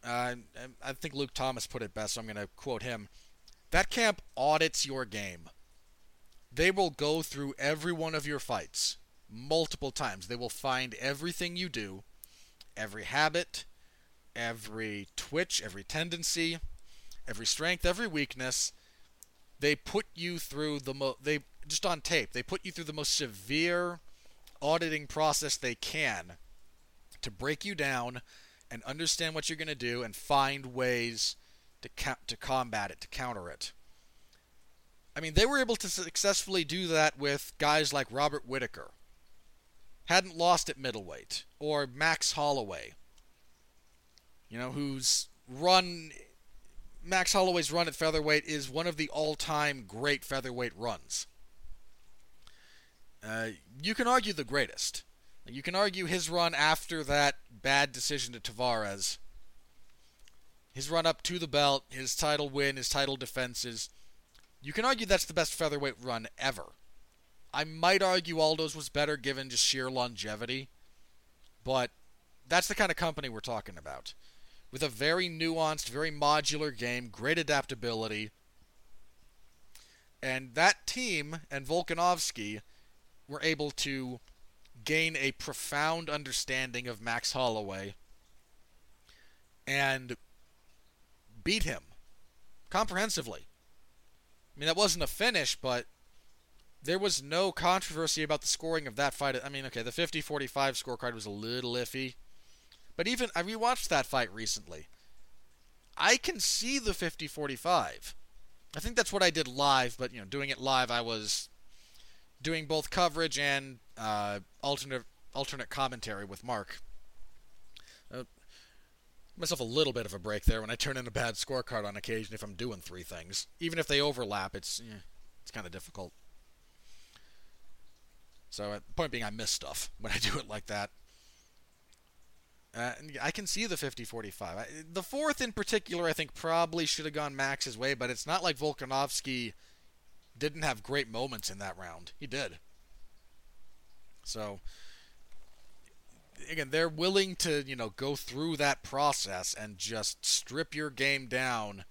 Speaker 1: uh, I think Luke Thomas put it best, so I'm going to quote him. That camp audits your game. They will go through every one of your fights multiple times. They will find everything you do, every habit, every twitch, every tendency, every strength, every weakness. They put you through the mo- they just on tape. They put you through the most severe auditing process they can to break you down and understand what you're going to do and find ways to to combat it, to counter it. I mean, they were able to successfully do that with guys like Robert Whittaker. Hadn't lost at middleweight, or Max Holloway, you know, whose run Max Holloway's run at featherweight is one of the all-time great featherweight runs. Uh, you can argue the greatest. You can argue his run after that bad decision to Tavares. His run up to the belt, his title win, his title defenses. You can argue that's the best featherweight run ever. I might argue Aldo's was better given just sheer longevity, but that's the kind of company we're talking about with a very nuanced, very modular game, great adaptability. And that team and Volkanovski were able to gain a profound understanding of Max Holloway and beat him comprehensively. I mean, that wasn't a finish, but there was no controversy about the scoring of that fight. I mean, okay, the 50 45 scorecard was a little iffy. But even I rewatched that fight recently. I can see the 50-45. I think that's what I did live, but you know, doing it live, I was doing both coverage and uh, alternate alternate commentary with Mark. Uh, myself a little bit of a break there when I turn in a bad scorecard on occasion if I'm doing three things. Even if they overlap, it's eh, it's kind of difficult. So, uh, point being, I miss stuff [laughs] when I do it like that. Uh, I can see the 50-45. The fourth in particular, I think, probably should have gone Max's way, but it's not like Volkanovski didn't have great moments in that round. He did. So, again, they're willing to, you know, go through that process and just strip your game down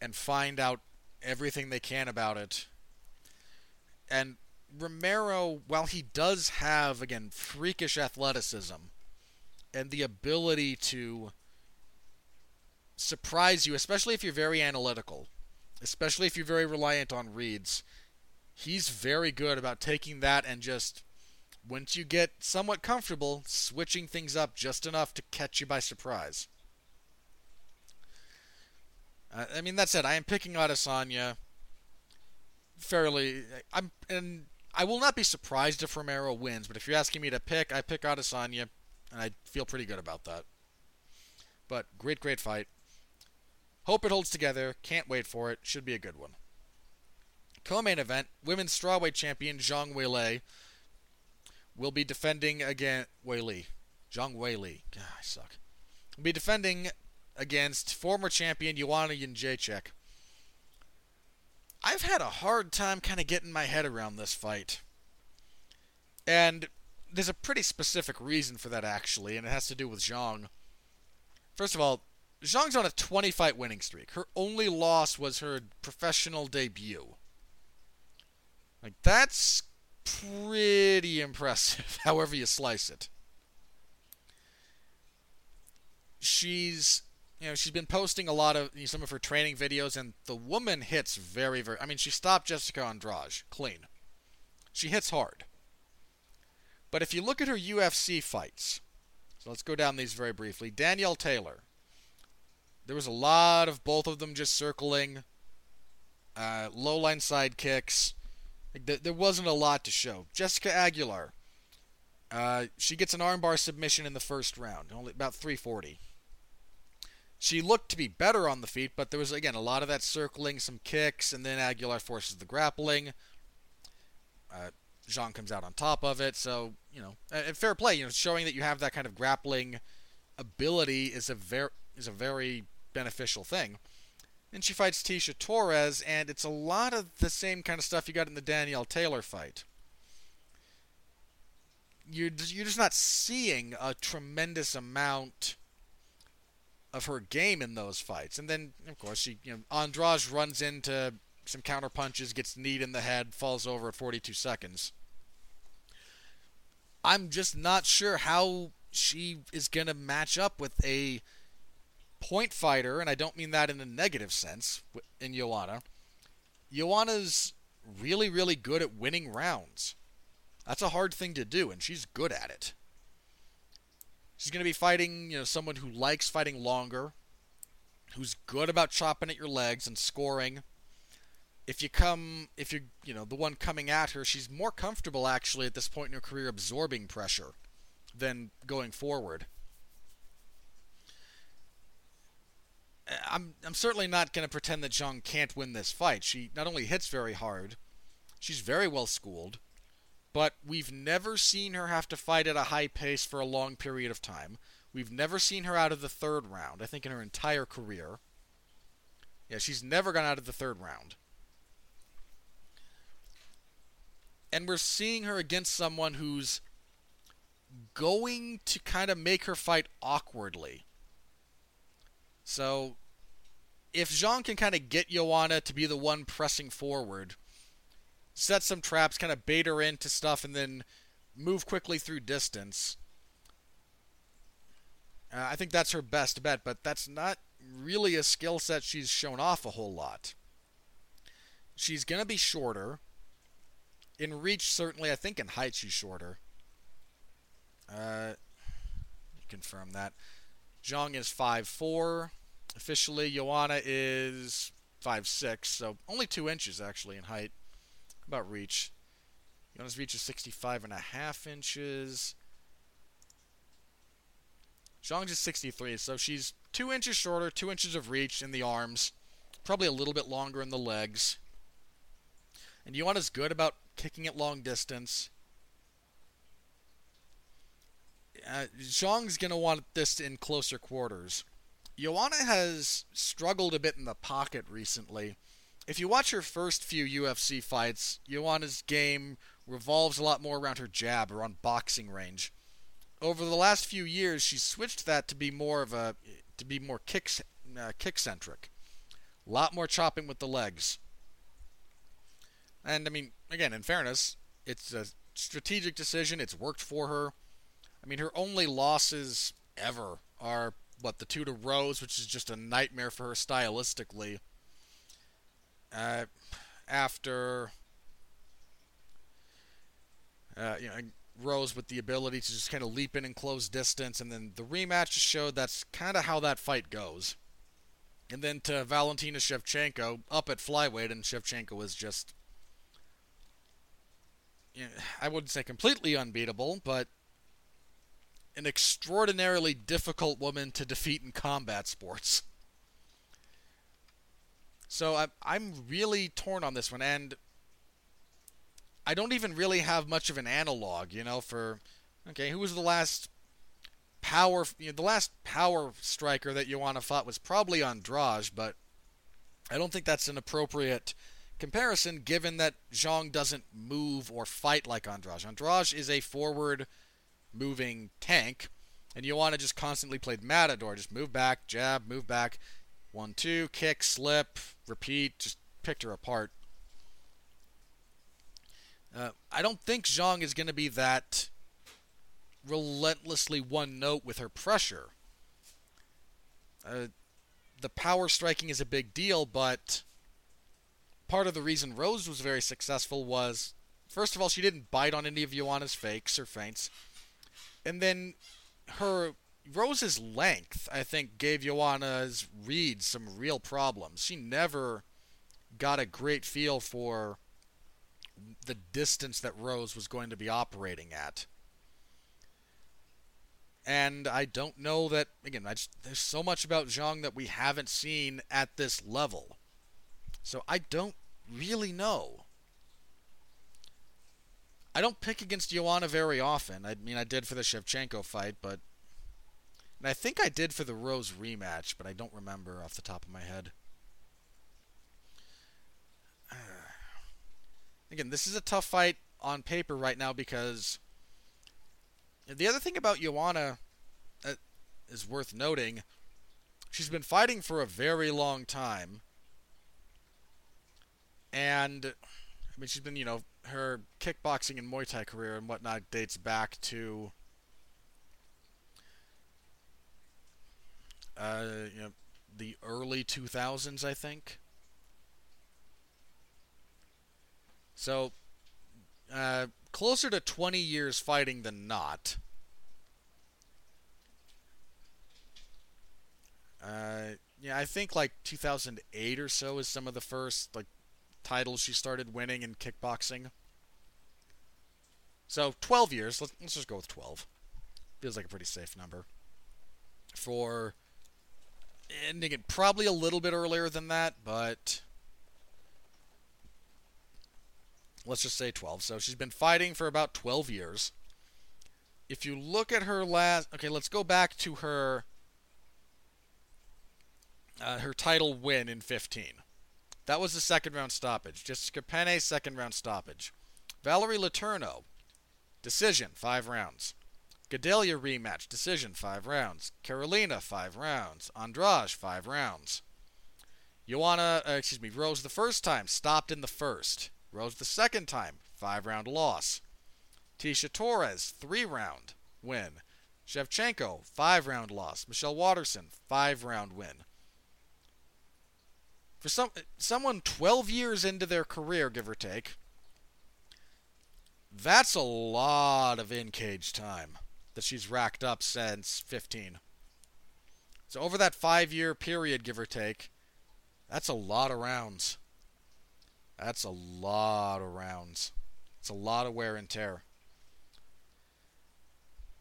Speaker 1: and find out everything they can about it. And Romero, while he does have, again, freakish athleticism, and the ability to surprise you, especially if you're very analytical, especially if you're very reliant on reads. He's very good about taking that and just, once you get somewhat comfortable, switching things up just enough to catch you by surprise. Uh, I mean, that said, I am picking Adesanya fairly. I'm and I will not be surprised if Romero wins, but if you're asking me to pick, I pick Adesanya and I feel pretty good about that. But great, great fight. Hope it holds together. Can't wait for it. Should be a good one. Co-main event: Women's Strawweight Champion Zhang Weili will be defending again Weili. Zhang Weili. God, I suck. Will be defending against former champion Joanna Jędrzejczyk. I've had a hard time kind of getting my head around this fight. And there's a pretty specific reason for that, actually, and it has to do with Zhang. First of all, Zhang's on a 20 fight winning streak. Her only loss was her professional debut. Like, that's pretty impressive, [laughs] however you slice it. She's you know, she's been posting a lot of you know, some of her training videos, and the woman hits very, very. I mean, she stopped Jessica Andrade clean. She hits hard. But if you look at her UFC fights, so let's go down these very briefly. Danielle Taylor. There was a lot of both of them just circling, uh, low line side kicks. There wasn't a lot to show. Jessica Aguilar. Uh, she gets an armbar submission in the first round, only about 340. She looked to be better on the feet, but there was again a lot of that circling, some kicks, and then Aguilar forces the grappling. Uh, Zhang comes out on top of it, so you know, and fair play. You know, showing that you have that kind of grappling ability is a very is a very beneficial thing. And she fights Tecia Torres, and it's a lot of the same kind of stuff you got in the Danielle Taylor fight. You're you're just not seeing a tremendous amount of her game in those fights. And then, of course, she you know Andrade runs into some counter punches, gets kneed in the head, falls over at 42 seconds. I'm just not sure how she is going to match up with a point fighter, and I don't mean that in a negative sense in Joanna. Joanna's really, really good at winning rounds. That's a hard thing to do, and she's good at it. She's going to be fighting, you know, someone who likes fighting longer, who's good about chopping at your legs and scoring. If you come, if you're, you know, the one coming at her, she's more comfortable actually at this point in her career absorbing pressure than going forward. Eh, I'm I'm certainly not going to pretend that Zhang can't win this fight. She not only hits very hard, she's very well schooled but we've never seen her have to fight at a high pace for a long period of time. We've never seen her out of the third round, I think, in her entire career. Yeah, she's never gone out of the third round. And we're seeing her against someone who's going to kind of make her fight awkwardly. So, if Zhang can kind of get Joanna to be the one pressing forward, set some traps, kind of bait her into stuff, and then move quickly through distance. Uh, I think that's her best bet, but that's not really a skill set she's shown off a whole lot. She's going to be shorter. In reach, certainly. I think in height, she's shorter. Uh, confirm that. Zhang is five four. Officially, Joanna is five six, so only two inches actually in height about reach. Jonas reach is 65 and a half inches. Zhang's is 63, so she's two inches shorter, two inches of reach in the arms, probably a little bit longer in the legs. And Joanna's good about kicking it long distance. Uh, Zhang's going to want this in closer quarters. Joanna has struggled a bit in the pocket recently if you watch her first few UFC fights, Joanna's game revolves a lot more around her jab or on boxing range. Over the last few years, she's switched that to be more of a to be more kick uh, kick centric. A lot more chopping with the legs. And I mean, again, in fairness, it's a strategic decision. It's worked for her. I mean, her only losses ever are what the two to Rose, which is just a nightmare for her stylistically uh, after uh, you know Rose with the ability to just kind of leap in and close distance, and then the rematch showed that's kind of how that fight goes. And then to Valentina Shevchenko up at flyweight, and Shevchenko was just you know, I wouldn't say completely unbeatable, but an extraordinarily difficult woman to defeat in combat sports. [laughs] So I'm, I'm really torn on this one, and I don't even really have much of an analog, you know, for okay, who was the last power you know, the last power striker that Joanna fought was probably Andrade, but I don't think that's an appropriate comparison given that Zhang doesn't move or fight like Andrade. Andrade is a forward moving tank, and Joanna just constantly played Matador. Just move back, jab, move back, one, two, kick, slip, repeat, just picked her apart. Uh, I don't think Zhang is going to be that relentlessly one note with her pressure. Uh, the power striking is a big deal, but part of the reason Rose was very successful was, first of all, she didn't bite on any of Joanna's fakes or feints, and then her Rose's length, I think, gave Joanna's read some real problems. She never got a great feel for the distance that Rose was going to be operating at. And I don't know that again. Just, there's so much about Zhang that we haven't seen at this level, so I don't really know. I don't pick against Joanna very often. I mean, I did for the Shevchenko fight, but and I think I did for the Rose rematch, but I don't remember off the top of my head. [sighs] Again, this is a tough fight on paper right now because the other thing about Joanna that uh, is worth noting, she's been fighting for a very long time. And I mean she's been, you know, her kickboxing and Muay Thai career and whatnot dates back to uh, you know, the early 2000s, I think. So, uh, closer to 20 years fighting than not. Uh, yeah, I think like 2008 or so is some of the first like titles she started winning in kickboxing. So 12 years. Let's, let's just go with 12. Feels like a pretty safe number. For ending it probably a little bit earlier than that, but let's just say 12. So she's been fighting for about 12 years. If you look at her last, okay, let's go back to her uh, her title win in 15. That was the second round stoppage. Jessica Penne, second round stoppage. Valerie Letourneau, decision, five rounds. Gadelha rematch, decision, five rounds. Karolina, five rounds. Andrade, five rounds. Joanna, uh, excuse me, Rose the first time, stopped in the first. Rose the second time, five round loss. Tecia Torres, three round win. Shevchenko, five round loss. Michelle Waterson, five round win. For some someone 12 years into their career, give or take, that's a lot of in cage time that she's racked up since 15. So over that five year period, give or take, that's a lot of rounds. That's a lot of rounds. It's a lot of wear and tear.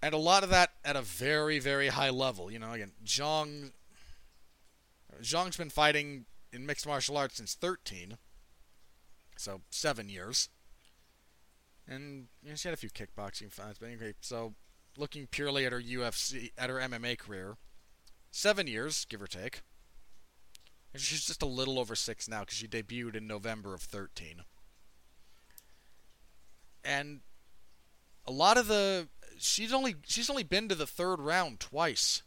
Speaker 1: And a lot of that at a very, very high level. You know, again, Zhang Zhang's been fighting in mixed martial arts since 13. So, seven years. And you know, she had a few kickboxing fights, but anyway, so looking purely at her UFC, at her MMA career, seven years, give or take. And she's just a little over six now because she debuted in November of 13. And a lot of the she's only she's only been to the third round twice.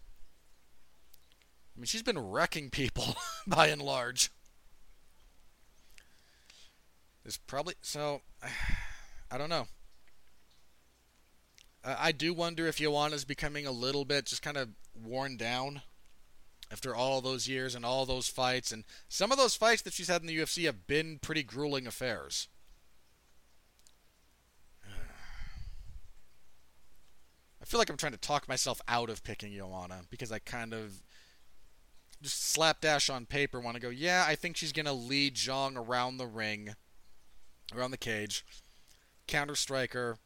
Speaker 1: I mean, she's been wrecking people [laughs] by and large. There's probably so [sighs] I don't know. Uh, I do wonder if Joanna's becoming a little bit just kind of worn down after all those years and all those fights. And some of those fights that she's had in the UFC have been pretty grueling affairs. [sighs] I feel like I'm trying to talk myself out of picking Joanna because I kind of just slapdash on paper want to go, yeah, I think she's going to lead Zhang around the ring, around the cage, counter striker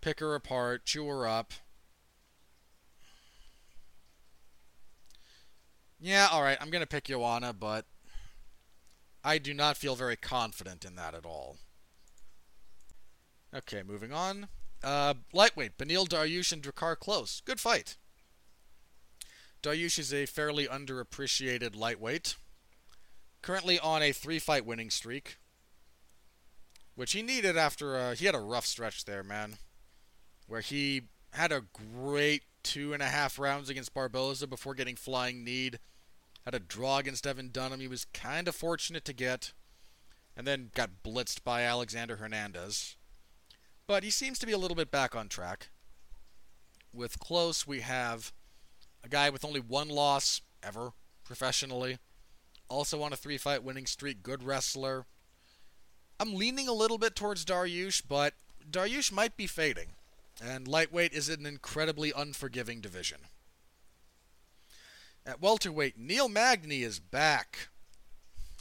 Speaker 1: pick her apart, chew her up. Yeah, alright, I'm going to pick Joanna, but I do not feel very confident in that at all. Okay, moving on. Uh, lightweight, Beneil Dariush and Drakkar Klose. Good fight. Dariush is a fairly underappreciated lightweight. Currently on a three fight winning streak. Which he needed after uh, he had a rough stretch there, man. Where he had a great two and a half rounds against Barboza before getting flying need. Had a draw against Evan Dunham. He was kind of fortunate to get. And then got blitzed by Alexander Hernandez. But he seems to be a little bit back on track. With Klose, we have a guy with only one loss ever professionally. Also on a three fight winning streak, good wrestler. I'm leaning a little bit towards Dariush, but Dariush might be fading. And lightweight is an incredibly unforgiving division. At welterweight, Neil Magny is back.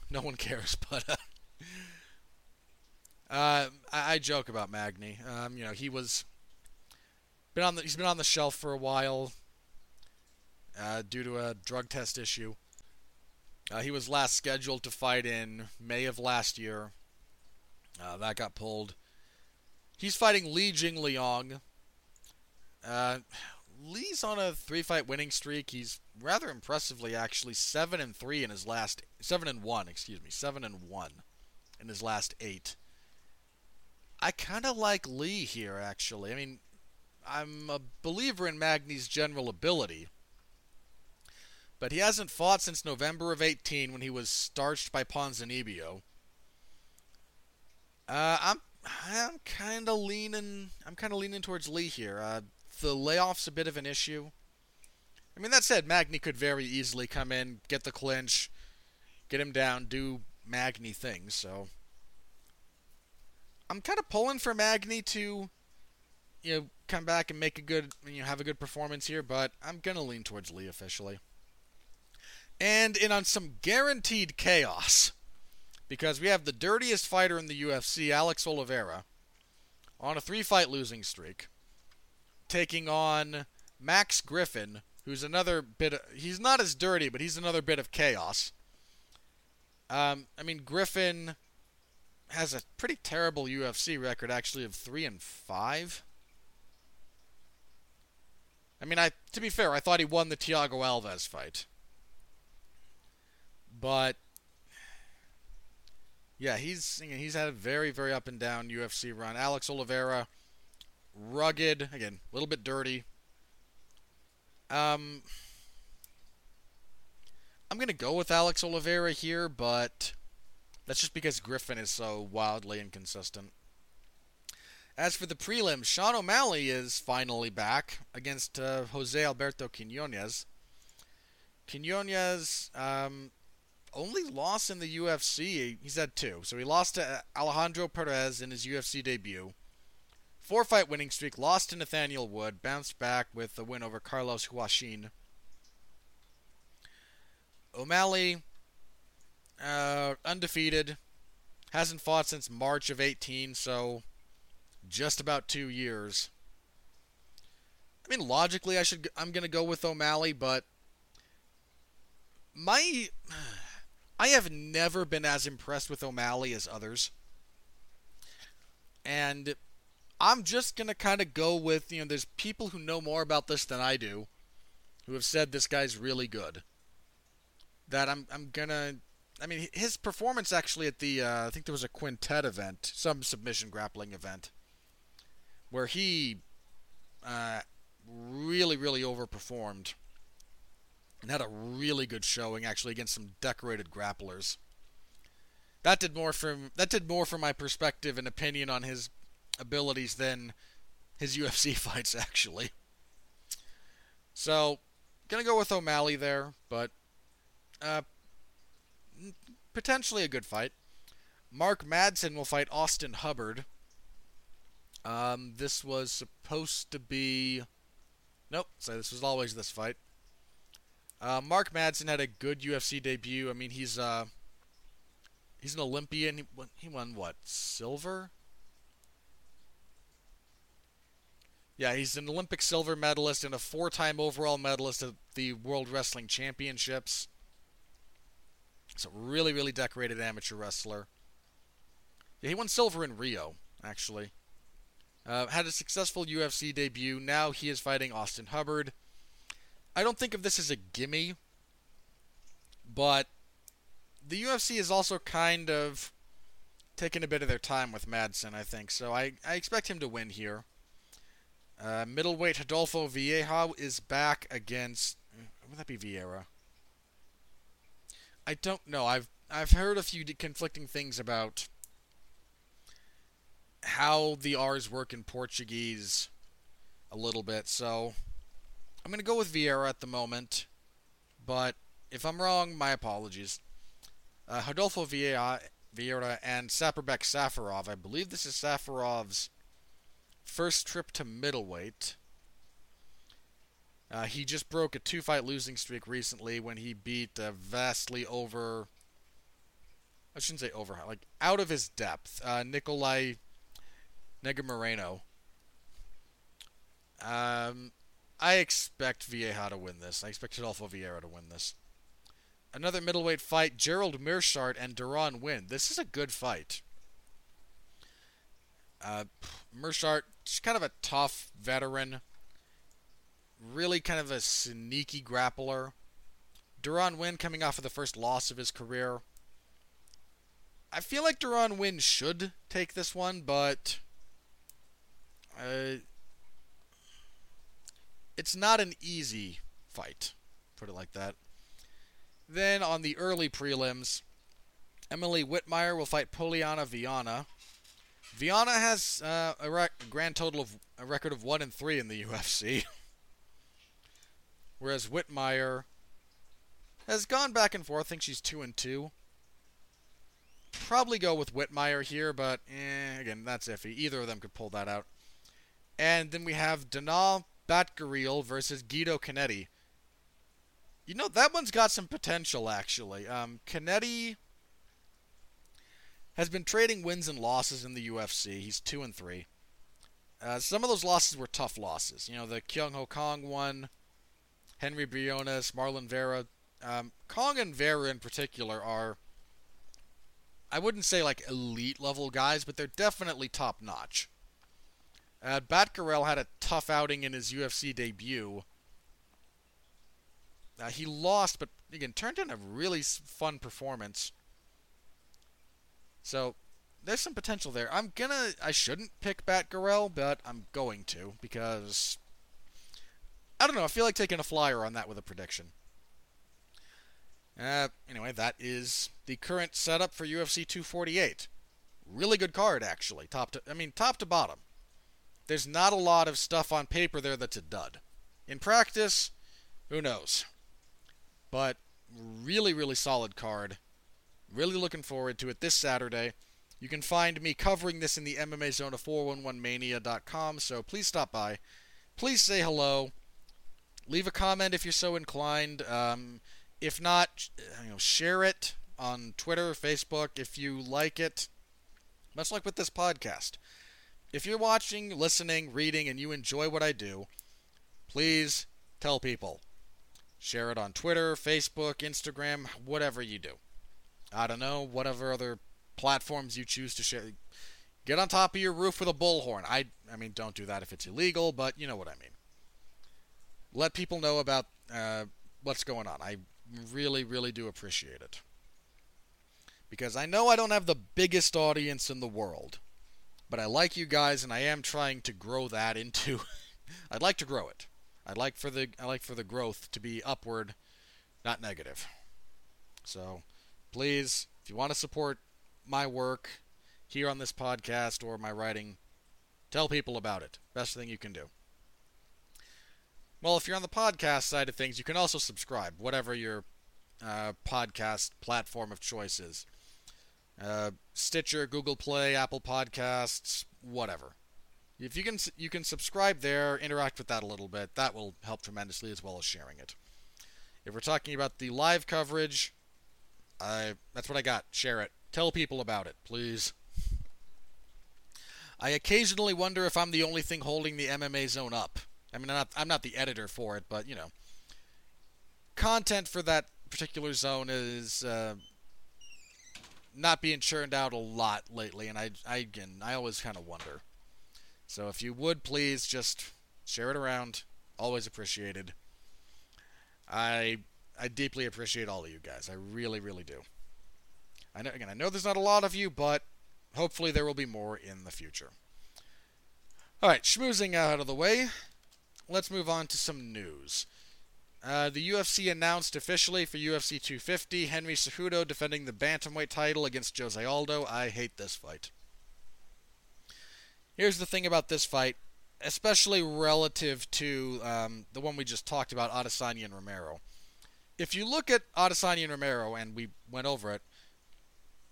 Speaker 1: No one cares, [laughs] but uh, uh, I, I, joke about Magny. Um, you know, he was been on the he's been on the shelf for a while uh, due to a drug test issue. Uh, he was last scheduled to fight in May of last year. Uh, that got pulled. He's fighting Li Jingliang. Uh, Li's on a three-fight winning streak. He's rather impressively, actually, seven and three in his last seven and one. Excuse me, seven and one in his last eight. I kind of like Li here, actually. I mean, I'm a believer in Magny's general ability, but he hasn't fought since November of 18 when he was starched by Ponzinibbio. Uh, I'm I'm kind of leaning I'm kind of leaning towards Li here. Uh, the layoff's a bit of an issue. I mean, that said, Magny could very easily come in, get the clinch, get him down, do Magny things. So I'm kind of pulling for Magny to, you know, come back and make a good, you know, have a good performance here. But I'm gonna lean towards Li officially. And in on some guaranteed chaos, because we have the dirtiest fighter in the UFC, Alex Oliveira, on a three-fight losing streak taking on Max Griffin, who's another bit. Of, he's not as dirty, but he's another bit of chaos. Um, I mean, Griffin has a pretty terrible UFC record, actually, of three and five. I mean, I to be fair, I thought he won the Thiago Alves fight, but yeah, he's he's had a very very up and down UFC run. Alex Oliveira rugged, again, a little bit dirty. Um, I'm to go with Alex Oliveira here, but that's just because Griffin is so wildly inconsistent. As for the prelims, Sean O'Malley is finally back against uh, Jose Alberto Quinones. Quinones, um, only loss in the UFC, he's had two. So he lost to Alejandro Perez in his UFC debut. Four fight winning streak, lost to Nathaniel Wood, bounced back with the win over Carlos Huachin. O'Malley, uh, undefeated, hasn't fought since March of 18, so just about two years. I mean, logically, I should I'm gonna go with O'Malley, but my [sighs] I have never been as impressed with O'Malley as others, and I'm just going to kind of go with, you know, there's people who know more about this than I do who have said this guy's really good. That I'm I'm going to I mean his performance actually at the uh, I think there was a quintet event, some submission grappling event where he uh, really really overperformed and had a really good showing actually against some decorated grapplers. That did more for that did more for my perspective and opinion on his abilities than his UFC [laughs] fights, actually. So, gonna go with O'Malley there, but uh, potentially a good fight. Mark Madsen will fight Austin Hubbard. Um, this was supposed to be. Nope, so this was always this fight. Uh, Mark Madsen had a good UFC debut. I mean, he's uh, he's an Olympian. He won, he won what silver Yeah, he's an Olympic silver medalist and a four time overall medalist at the World Wrestling Championships. So, really, really decorated amateur wrestler. Yeah, he won silver in Rio, actually. Uh, had a successful UFC debut. Now he is fighting Austin Hubbard. I don't think of this as a gimme, but the UFC is also kind of taking a bit of their time with Madsen, I think. So I, I expect him to win here. Uh, middleweight Rodolfo Vieira is back against. Would that be Vieira? I don't know. I've I've heard a few conflicting things about how the R's work in Portuguese a little bit. So I'm going to go with Vieira at the moment. But if I'm wrong, my apologies. Uh, Vieira, Vieira and Saparbek Safarov. I believe this is Safarov's first trip to middleweight. Uh, he just broke a two fight losing streak recently when he beat uh, vastly over. I shouldn't say over, like out of his depth. Uh, Nicolae Negumereanu. Um, I expect Vieira to win this. I expect Rodolfo Vieira to win this. Another middleweight fight: Gerald Meerschaert and Deron Winn. This is a good fight. Uh, Meerschaert, kind of a tough veteran really kind of a sneaky grappler. Deron Winn coming off of the first loss of his career. I feel like Deron Winn should take this one, but uh, it's not an easy fight, put it like that. Then on the early prelims, Emily Whitmire will fight Polyana Viana. Viana has uh, a rec- grand total of a record of one and three in the UFC. [laughs] Whereas Whitmire has gone back and forth. I think she's two and two. Probably go with Whitmire here, but eh, again, that's iffy. Either of them could pull that out. And then we have Danaa Batgerel versus Guido Canetti. You know, that one's got some potential, actually. Um, Canetti has been trading wins and losses in the UFC. He's 2 and 3. Uh, some of those losses were tough losses. You know, the Kyung Ho Kang one, Henry Briones, Marlon Vera. Um, Kang and Vera in particular are, I wouldn't say like elite level guys, but they're definitely top notch. Uh, had a tough outing in his UFC debut. Uh, he lost, but again, turned in a really fun performance. So, there's some potential there. I'm gonna, I shouldn't pick Batgerel, but I'm going to because I don't know. I feel like taking a flyer on that with a prediction. Uh, anyway, that is the current setup for UFC 248. Really good card, actually. Top to, I mean, top to bottom. There's not a lot of stuff on paper there that's a dud. In practice, who knows? But really, really solid card. Really looking forward to it this Saturday. You can find me covering this in the MMA Zone of 411mania.com, so please stop by. Please say hello leave a comment if you're so inclined. Um, if not, you know, share it on Twitter, Facebook if you like it. Much like with this podcast. If you're watching, listening, reading, and you enjoy what I do, please tell people. Share it on Twitter, Facebook, Instagram, whatever you do. I don't know, whatever other platforms you choose to share. Get on top of your roof with a bullhorn. I, I mean, don't do that if it's illegal, but you know what I mean let people know about uh, what's going on. I really, really do appreciate it. Because I know I don't have the biggest audience in the world, but I like you guys, and I am trying to grow that into. [laughs] I'd like to grow it. I'd like for the I like for the growth to be upward, not negative. So, please, if you want to support my work here on this podcast or my writing, tell people about it. Best thing you can do. Well, if you're on the podcast side of things, you can also subscribe, whatever your uh, podcast platform of choice is. Uh, Stitcher, Google Play, Apple Podcasts, whatever. If you can, you can subscribe there, interact with that a little bit. That will help tremendously, as well as sharing it. If we're talking about the live coverage, I that's what I got. Share it. Tell people about it, please. I occasionally wonder if I'm the only thing holding the MMA zone up. I mean, I'm not, I'm not the editor for it, but you know, content for that particular zone is uh, not being churned out a lot lately, and I, I again, I always kind of wonder. So if you would please just share it around, always appreciated. I I deeply appreciate all of you guys. I really, really do. I know again, I know there's not a lot of you, but hopefully there will be more in the future. All right, schmoozing out of the way. Let's move on to some news. Uh, the UFC announced officially for UFC 250 Henry Cejudo defending the bantamweight title against Jose Aldo. I hate this fight. Here's the thing about this fight, especially relative to um, the one we just talked about, Adesanya and Romero. If you look at Adesanya and Romero, and we went over it,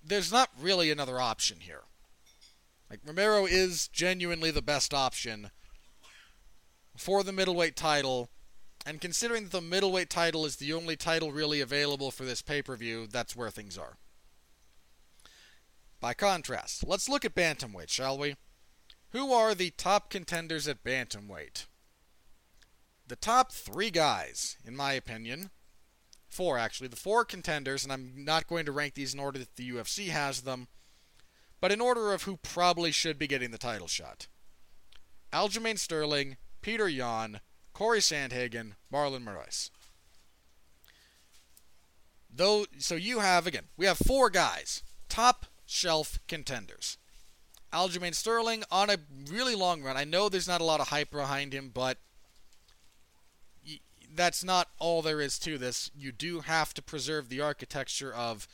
Speaker 1: there's not really another option here. Like Romero is genuinely the best option for the middleweight title and considering that the middleweight title is the only title really available for this pay per view, that's where things are. By contrast, let's look at Bantamweight, shall we? Who are the top contenders at Bantamweight? The top three guys, in my opinion, four actually, the four contenders, and I'm not going to rank these in order that the UFC has them, but in order of who probably should be getting the title shot Aljamain Sterling, Peter Yan, Corey Sandhagen, Marlon Moraes. Though, so you have again, we have four guys, top shelf contenders. Aljamain Sterling on a really long run. I know there's not a lot of hype behind him, but that's not all there is to this. You do have to preserve the architecture of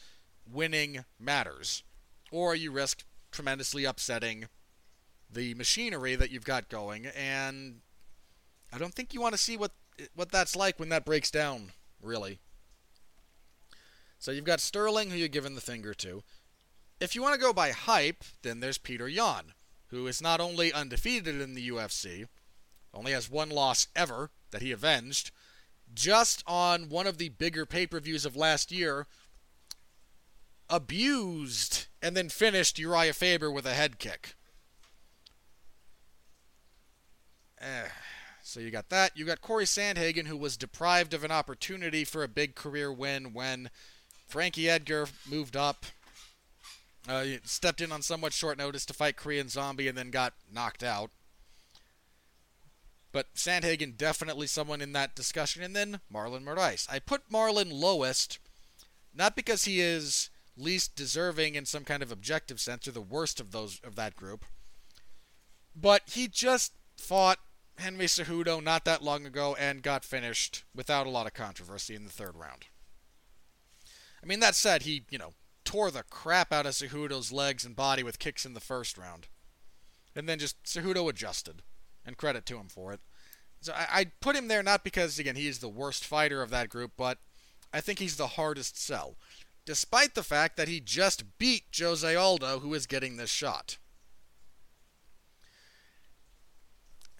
Speaker 1: winning matters, or you risk tremendously upsetting the machinery that you've got going, and I don't think you want to see what what that's like when that breaks down, really. So you've got Sterling, who you're giving the finger to. If you want to go by hype, then there's Peter Yan, who is not only undefeated in the UFC, only has one loss ever that he avenged, just on one of the bigger pay per views of last year, abused and then finished Urijah Faber with a head kick. Eh. So you got that. You got Corey Sandhagen, who was deprived of an opportunity for a big career win when Frankie Edgar moved up, uh, stepped in on somewhat short notice to fight Korean Zombie, and then got knocked out. But Sandhagen definitely someone in that discussion, and then Marlon Moraes. I put Marlon lowest, not because he is least deserving in some kind of objective sense, or the worst of those of that group, but he just fought Henry Cejudo not that long ago and got finished without a lot of controversy in the third round. I mean, that said, he, you know, tore the crap out of Cejudo's legs and body with kicks in the first round. And then just Cejudo adjusted. And credit to him for it. So I, I put him there not because, again, he is the worst fighter of that group, but I think he's the hardest sell. Despite the fact that he just beat Jose Aldo, who is getting this shot.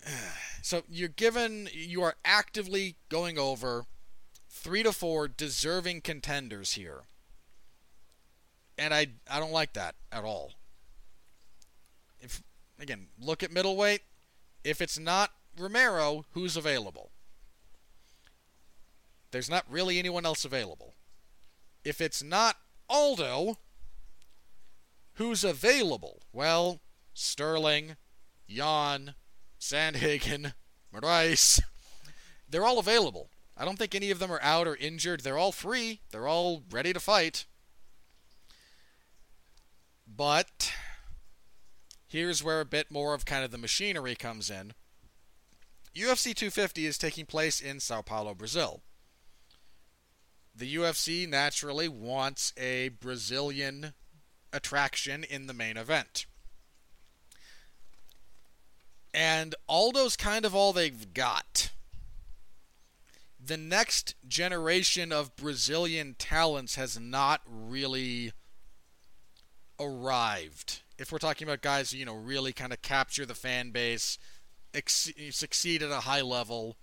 Speaker 1: [sighs] So you're given, you are actively going over three to four deserving contenders here. And I, I don't like that at all. If again, look at middleweight. If it's not Romero, who's available? There's not really anyone else available. If it's not Aldo, who's available? Well, Sterling, Yan, Sandhagen, [laughs] Moraes. They're all available. I don't think any of them are out or injured. They're all free. They're all ready to fight. But here's where a bit more of kind of the machinery comes in. UFC 250 is taking place in Sao Paulo, Brazil. The UFC naturally wants a Brazilian attraction in the main event. And Aldo's kind of all they've got. The next generation of Brazilian talents has not really arrived. If we're talking about guys who, you know, really kind of capture the fan base, ex- succeed at a high level,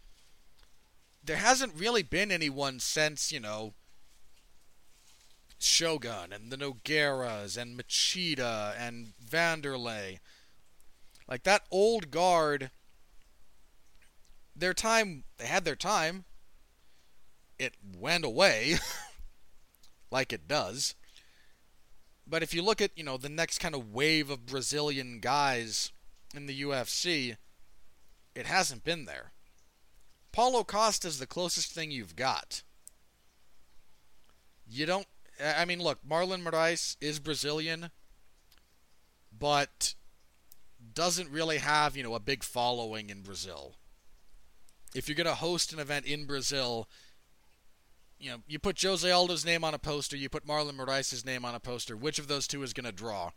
Speaker 1: there hasn't really been anyone since, you know, Shogun and the Nogueiras and Machida and Vanderlei. Like that old guard, their time, they had their time. It went away, [laughs] like it does. But if you look at, you know, the next kind of wave of Brazilian guys, in the UFC, it hasn't been there. Paulo Costa is the closest thing you've got. You don't. I mean, look, Marlon Moraes is Brazilian, but doesn't really have, you know, a big following in Brazil. If you're going to host an event in Brazil, you know, you put Jose Aldo's name on a poster, you put Marlon Moraes' name on a poster, which of those two is going to draw?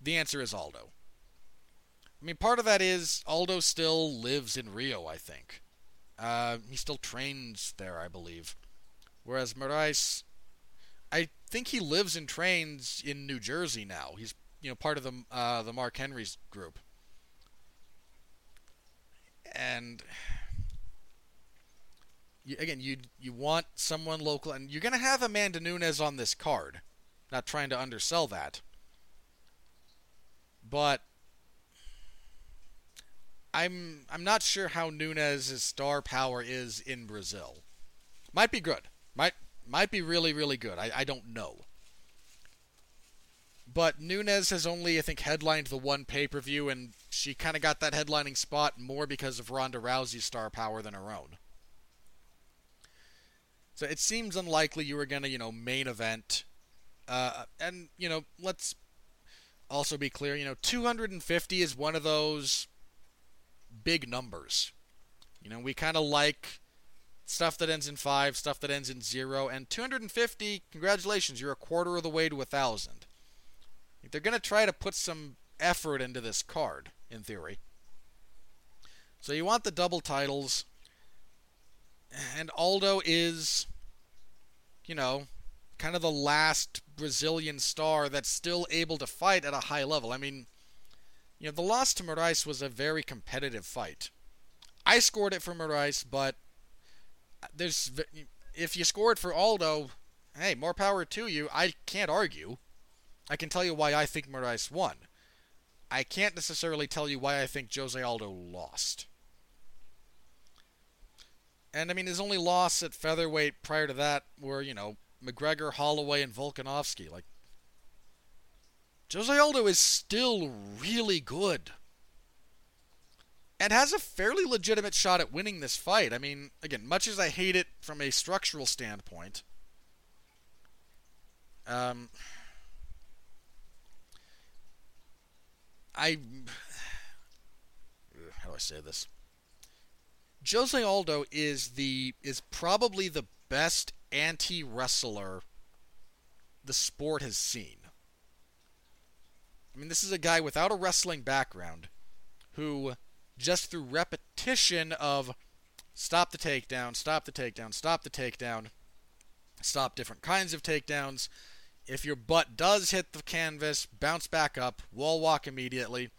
Speaker 1: The answer is Aldo. I mean, part of that is Aldo still lives in Rio, I think. Uh, he still trains there, I believe. Whereas Moraes, I think he lives and trains in New Jersey now. He's you know part of the uh, the Mark Henry's group, and you, again, you you want someone local, and you're gonna have Amanda Nunes on this card. Not trying to undersell that, but I'm I'm not sure how Nunes' star power is in Brazil. Might be good. Might might be really really good. I, I don't know. But Nunes has only I think headlined the one pay per view, and she kind of got that headlining spot more because of Ronda Rousey's star power than her own. So it seems unlikely you were gonna you know main event, uh, and you know let's also be clear. You know 250 is one of those big numbers. You know, we kind of like stuff that ends in 5, stuff that ends in 0, and 250, congratulations, you're a quarter of the way to a 1,000. They're going to try to put some effort into this card, in theory. So you want the double titles, and Aldo is, you know, kind of the last Brazilian star that's still able to fight at a high level. I mean, you know, the loss to Moraes was a very competitive fight. I scored it for Moraes, but there's if you scored for Aldo, hey, more power to you. I can't argue. I can tell you why I think Moraes won. I can't necessarily tell you why I think Jose Aldo lost. And I mean, his only loss at featherweight prior to that were, you know, McGregor, Holloway, and Volkanovski. Like, Jose Aldo is still really good. And has a fairly legitimate shot at winning this fight. I mean, again, much as I hate it from a structural standpoint, um, I. [sighs] How do I say this? Jose Aldo is the is probably the best anti wrestler the sport has seen. I mean, this is a guy without a wrestling background who, just through repetition of stop the takedown, stop the takedown, stop the takedown, stop different kinds of takedowns. If your butt does hit the canvas, bounce back up, wall walk immediately.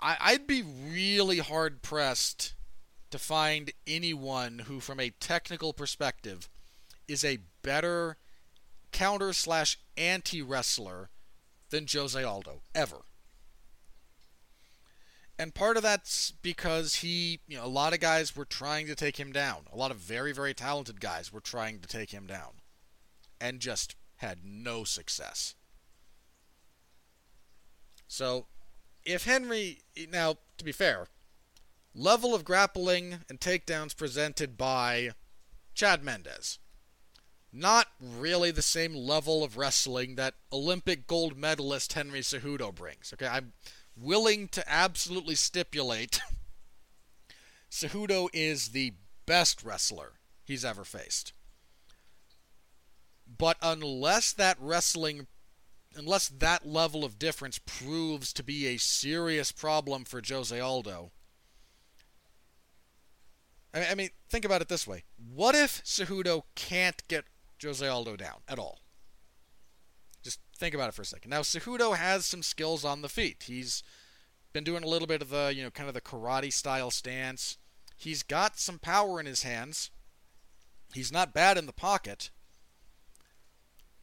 Speaker 1: I, would be really hard pressed to find anyone who, from a technical perspective, is a better counter slash anti wrestler than Jose Aldo ever. And part of that's because he, you know, a lot of guys were trying to take him down. A lot of very, very talented guys were trying to take him down and just had no success. So, if Henry, now, to be fair, level of grappling and takedowns presented by Chad Mendes not really the same level of wrestling that Olympic gold medalist Henry Cejudo brings. Okay, I'm willing to absolutely stipulate [laughs] Cejudo is the best wrestler he's ever faced. But unless that wrestling unless that level of difference proves to be a serious problem for Jose Aldo, I mean, think about it this way. What if Cejudo can't get Jose Aldo down at all. Just think about it for a second. Now, Cejudo has some skills on the feet. He's been doing a little bit of the, you know, kind of the karate style stance. He's got some power in his hands. He's not bad in the pocket.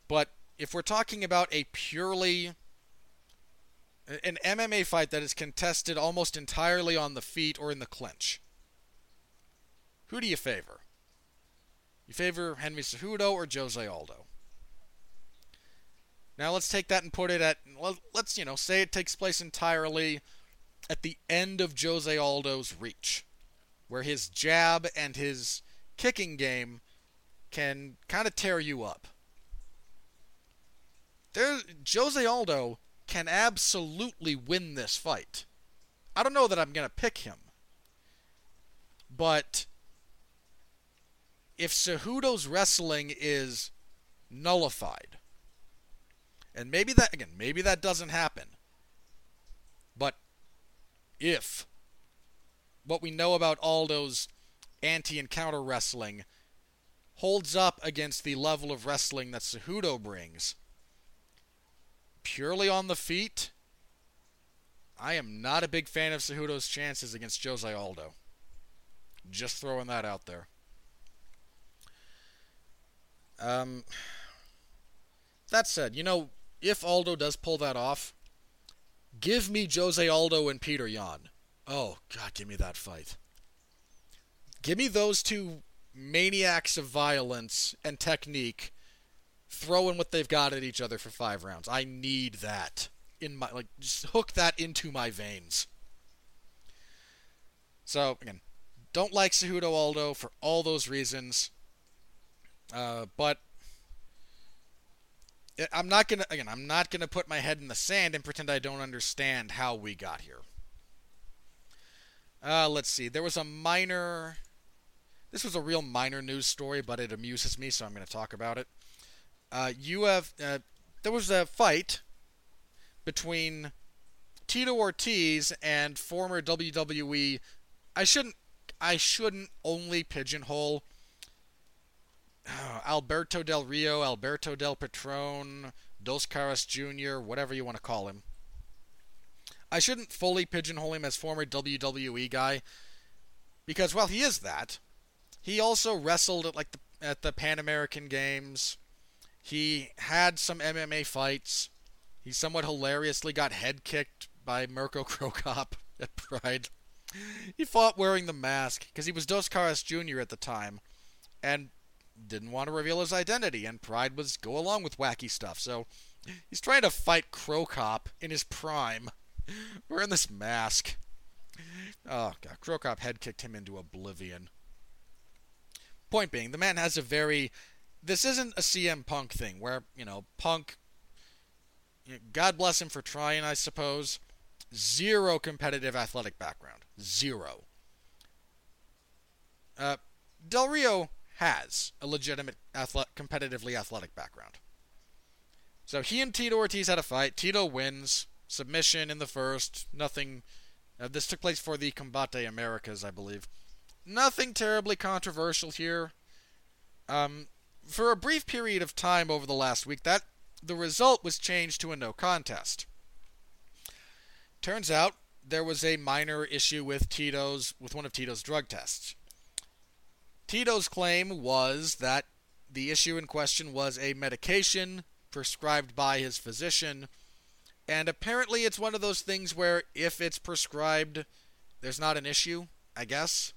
Speaker 1: But if we're talking about a purely an MMA fight that is contested almost entirely on the feet or in the clinch, who do you favor? You favor Henry Cejudo or Jose Aldo? Now let's take that and put it at let's you know say it takes place entirely at the end of Jose Aldo's reach, where his jab and his kicking game can kind of tear you up. There, Jose Aldo can absolutely win this fight. I don't know that I'm going to pick him. But if Cejudo's wrestling is nullified, and maybe that, again, maybe that doesn't happen, but if what we know about Aldo's anti and counter wrestling holds up against the level of wrestling that Cejudo brings, purely on the feet, I am not a big fan of Cejudo's chances against Jose Aldo. Just throwing that out there. Um, that said, you know, if Aldo does pull that off, give me Jose Aldo and Peter Yan. Oh, God, give me that fight. Give me those two maniacs of violence and technique throwing what they've got at each other for five rounds. I need that in my like just hook that into my veins. So again, don't like Cejudo Aldo for all those reasons. Uh, but I'm not gonna again. I'm not gonna put my head in the sand and pretend I don't understand how we got here. Uh, let's see. There was a minor. This was a real minor news story, but it amuses me, so I'm going to talk about it. Uh, you have uh, there was a fight between Tito Ortiz and former WWE. I shouldn't. I shouldn't only pigeonhole [sighs] Alberto Del Rio, Alberto Del Patron, Dos Caras Jr., whatever you want to call him. I shouldn't fully pigeonhole him as former WWE guy because, well, he is that. He also wrestled at like the, at the Pan American Games. He had some MMA fights. He somewhat hilariously got head kicked by Mirko [laughs] Cro Cop at Pride. He fought wearing the mask because he was Dos Caras Jr. at the time and didn't want to reveal his identity, and Pride was go along with wacky stuff. So he's trying to fight Cro Cop in his prime, [laughs] wearing this mask. Oh, God. Cro Cop head kicked him into oblivion. Point being, the man has a very this isn't a CM Punk thing where, you know, Punk, God bless him for trying, I suppose, zero competitive athletic background. Zero. Uh, Del Rio has a legitimate athlete, competitively athletic background. So he and Tito Ortiz had a fight. Tito wins. Submission in the first. Nothing. Uh, this took place for the Combate Americas, I believe. Nothing terribly controversial here. Um, for a brief period of time over the last week, that the result was changed to a no contest. Turns out there was a minor issue with Tito's with one of Tito's drug tests. Tito's claim was that the issue in question was a medication prescribed by his physician, and apparently it's one of those things where if it's prescribed, there's not an issue, I guess.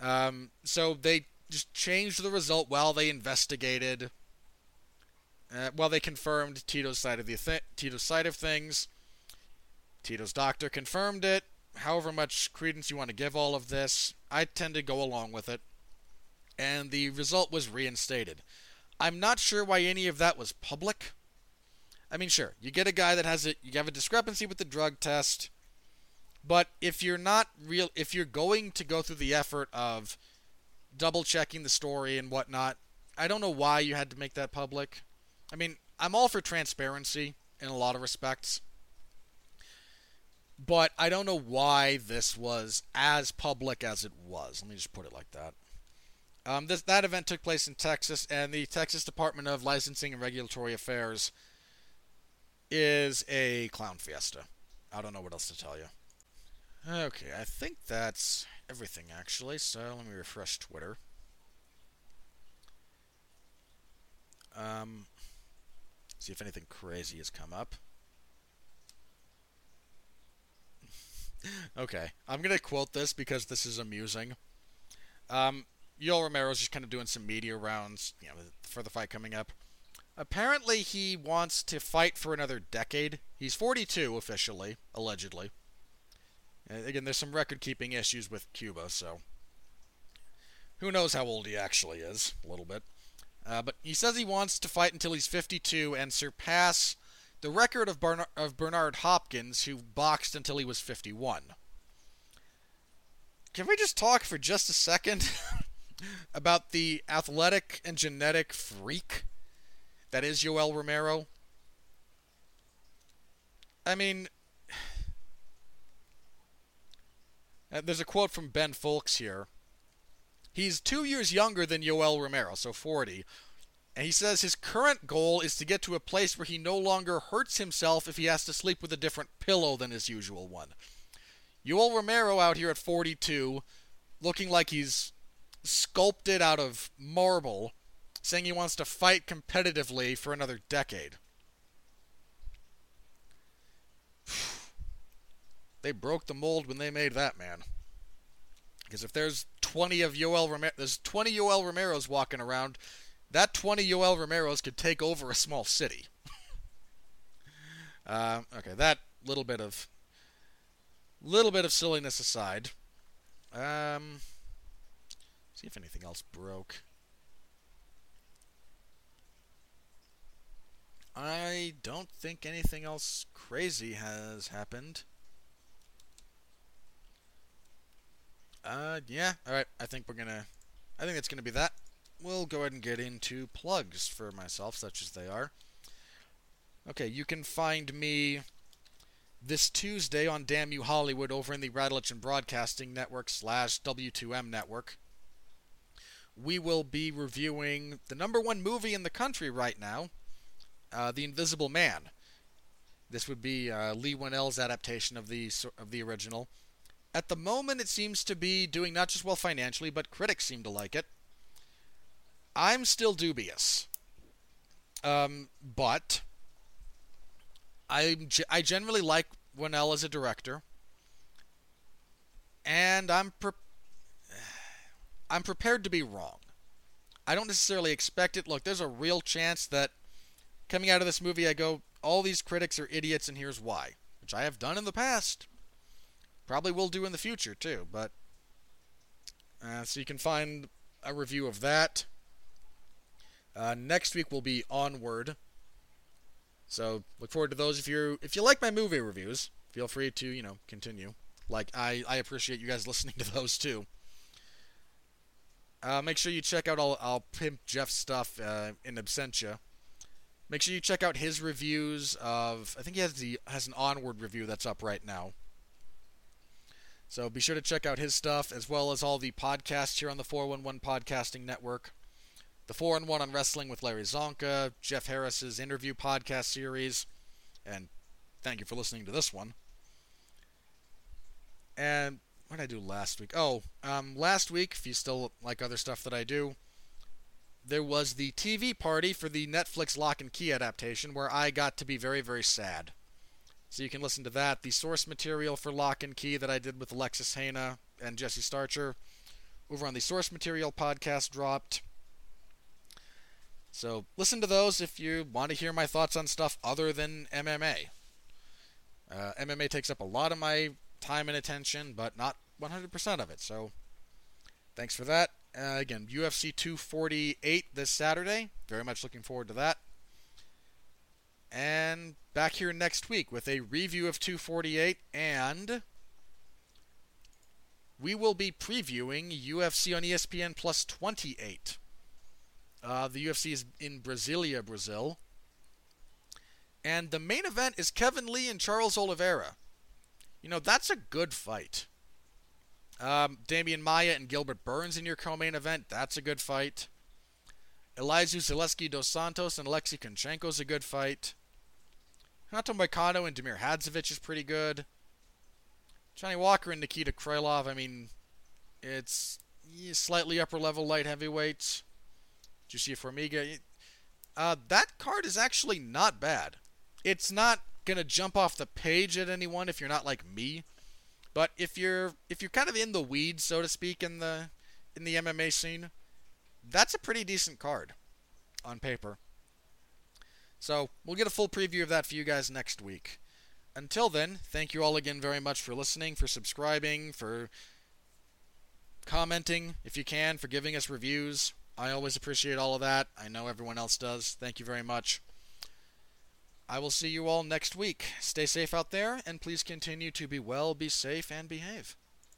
Speaker 1: Um, so they just changed the result while they investigated. Uh, while they confirmed Tito's side of the th- Tito's side of things. Tito's doctor confirmed it. However much credence you want to give all of this, I tend to go along with it. And the result was reinstated. I'm not sure why any of that was public. I mean, sure, you get a guy that has a you have a discrepancy with the drug test, but if you're not real, if you're going to go through the effort of double checking the story and whatnot. I don't know why you had to make that public. I mean, I'm all for transparency in a lot of respects. But I don't know why this was as public as it was. Let me just put it like that. Um, this, that event took place in Texas, and the Texas Department of Licensing and Regulatory Affairs is a clown fiesta. I don't know what else to tell you. Okay, I think that's everything actually, so let me refresh Twitter. Um, see if anything crazy has come up. [laughs] okay, I'm gonna quote this because this is amusing. Um, Yoel Romero's just kind of doing some media rounds, you know, for the fight coming up. Apparently, he wants to fight for another decade. He's 42 officially, allegedly. Again, there's some record keeping issues with Cuba, so who knows how old he actually is, a little bit. Uh, but he says he wants to fight until he's 52 and surpass the record of, Barna- of Bernard Hopkins, who boxed until he was 51. Can we just talk for just a second [laughs] about the athletic and genetic freak that is Yoel Romero. I mean, uh, there's a quote from Ben Fowlkes here. He's two years younger than Yoel Romero, so 40. And he says his current goal is to get to a place where he no longer hurts himself if he has to sleep with a different pillow than his usual one. Yoel Romero out here at 42, looking like he's sculpted out of marble saying he wants to fight competitively for another decade. [sighs] they broke the mold when they made that man. Because if there's 20 of Yoel Romero, there's 20 Yoel Romeros walking around, that 20 Yoel Romeros could take over a small city. uh, [laughs] okay, that little bit of little bit of silliness aside. Um, see if anything else broke. I don't think anything else crazy has happened. Uh, yeah, alright, I think we're gonna... I think it's gonna be that. We'll go ahead and get into plugs for myself, such as they are. Okay, you can find me this Tuesday on Damn You Hollywood over in the Radulich and Broadcasting Network slash W2M Network. We will be reviewing the number one movie in the country right now, uh, The Invisible Man. This would be uh, Leigh Whannell's adaptation of the of the original. At the moment, it seems to be doing not just well financially, but critics seem to like it. I'm still dubious, um, but I I generally like Whannell as a director, and I'm pre- [sighs] I'm prepared to be wrong. I don't necessarily expect it. Look, there's a real chance that coming out of this movie, I go, all these critics are idiots, and here's why, which I have done in the past. Probably will do in the future, too, but. Uh, so you can find a review of that. Uh, next week will be Onward. So look forward to those. If you if you like my movie reviews, feel free to you know continue. Like I I appreciate you guys [laughs] listening to those too. Uh, make sure you check out all I'll pimp Jeff's stuff uh, in absentia. Make sure you check out his reviews of. I think he has the has an onward review that's up right now. So be sure to check out his stuff as well as all the podcasts here on the 411 Podcasting Network. The 4 and 1 on Wrestling with Larry Csonka, Jeff Harris's interview podcast series, and thank you for listening to this one. And what did I do last week? Oh, um, last week, if you still like other stuff that I do, there was the TV party for the Netflix Locke and Key adaptation where I got to be very, very sad. So you can listen to that. The source material for Locke and Key that I did with Alexis Hejna and Jesse Starcher over on the source material podcast dropped. So listen to those if you want to hear my thoughts on stuff other than MMA. Uh, MMA takes up a lot of my time and attention, but not 100% of it. So thanks for that. Uh, again, UFC 248 this Saturday. Very much looking forward to that. And back here next week with a review of 248 and we will be previewing UFC on ESPN Plus 28. Uh, the UFC is in Brasilia, Brazil. And the main event is Kevin Lee and Charles Oliveira. You know, that's a good fight. Um, Demian Maia and Gilbert Burns in your co-main event. That's a good fight. Elizeu Zaleski dos Santos and Alexei Kunchenko is a good fight. Renato Moicano and Damir Hadzovic is pretty good. Johnny Walker and Nikita Krylov, I mean, it's slightly upper level light heavyweights. Jussier Formiga. Uh, that card is actually not bad. It's not gonna jump off the page at anyone if you're not like me. But if you're if you're kind of in the weeds, so to speak, in the in the MMA scene, that's a pretty decent card on paper. So we'll get a full preview of that for you guys next week. Until then, thank you all again very much for listening, for subscribing, for commenting if you can, for giving us reviews. I always appreciate all of that. I know everyone else does. Thank you very much. I will see you all next week. Stay safe out there, and please continue to be well, be safe, and behave.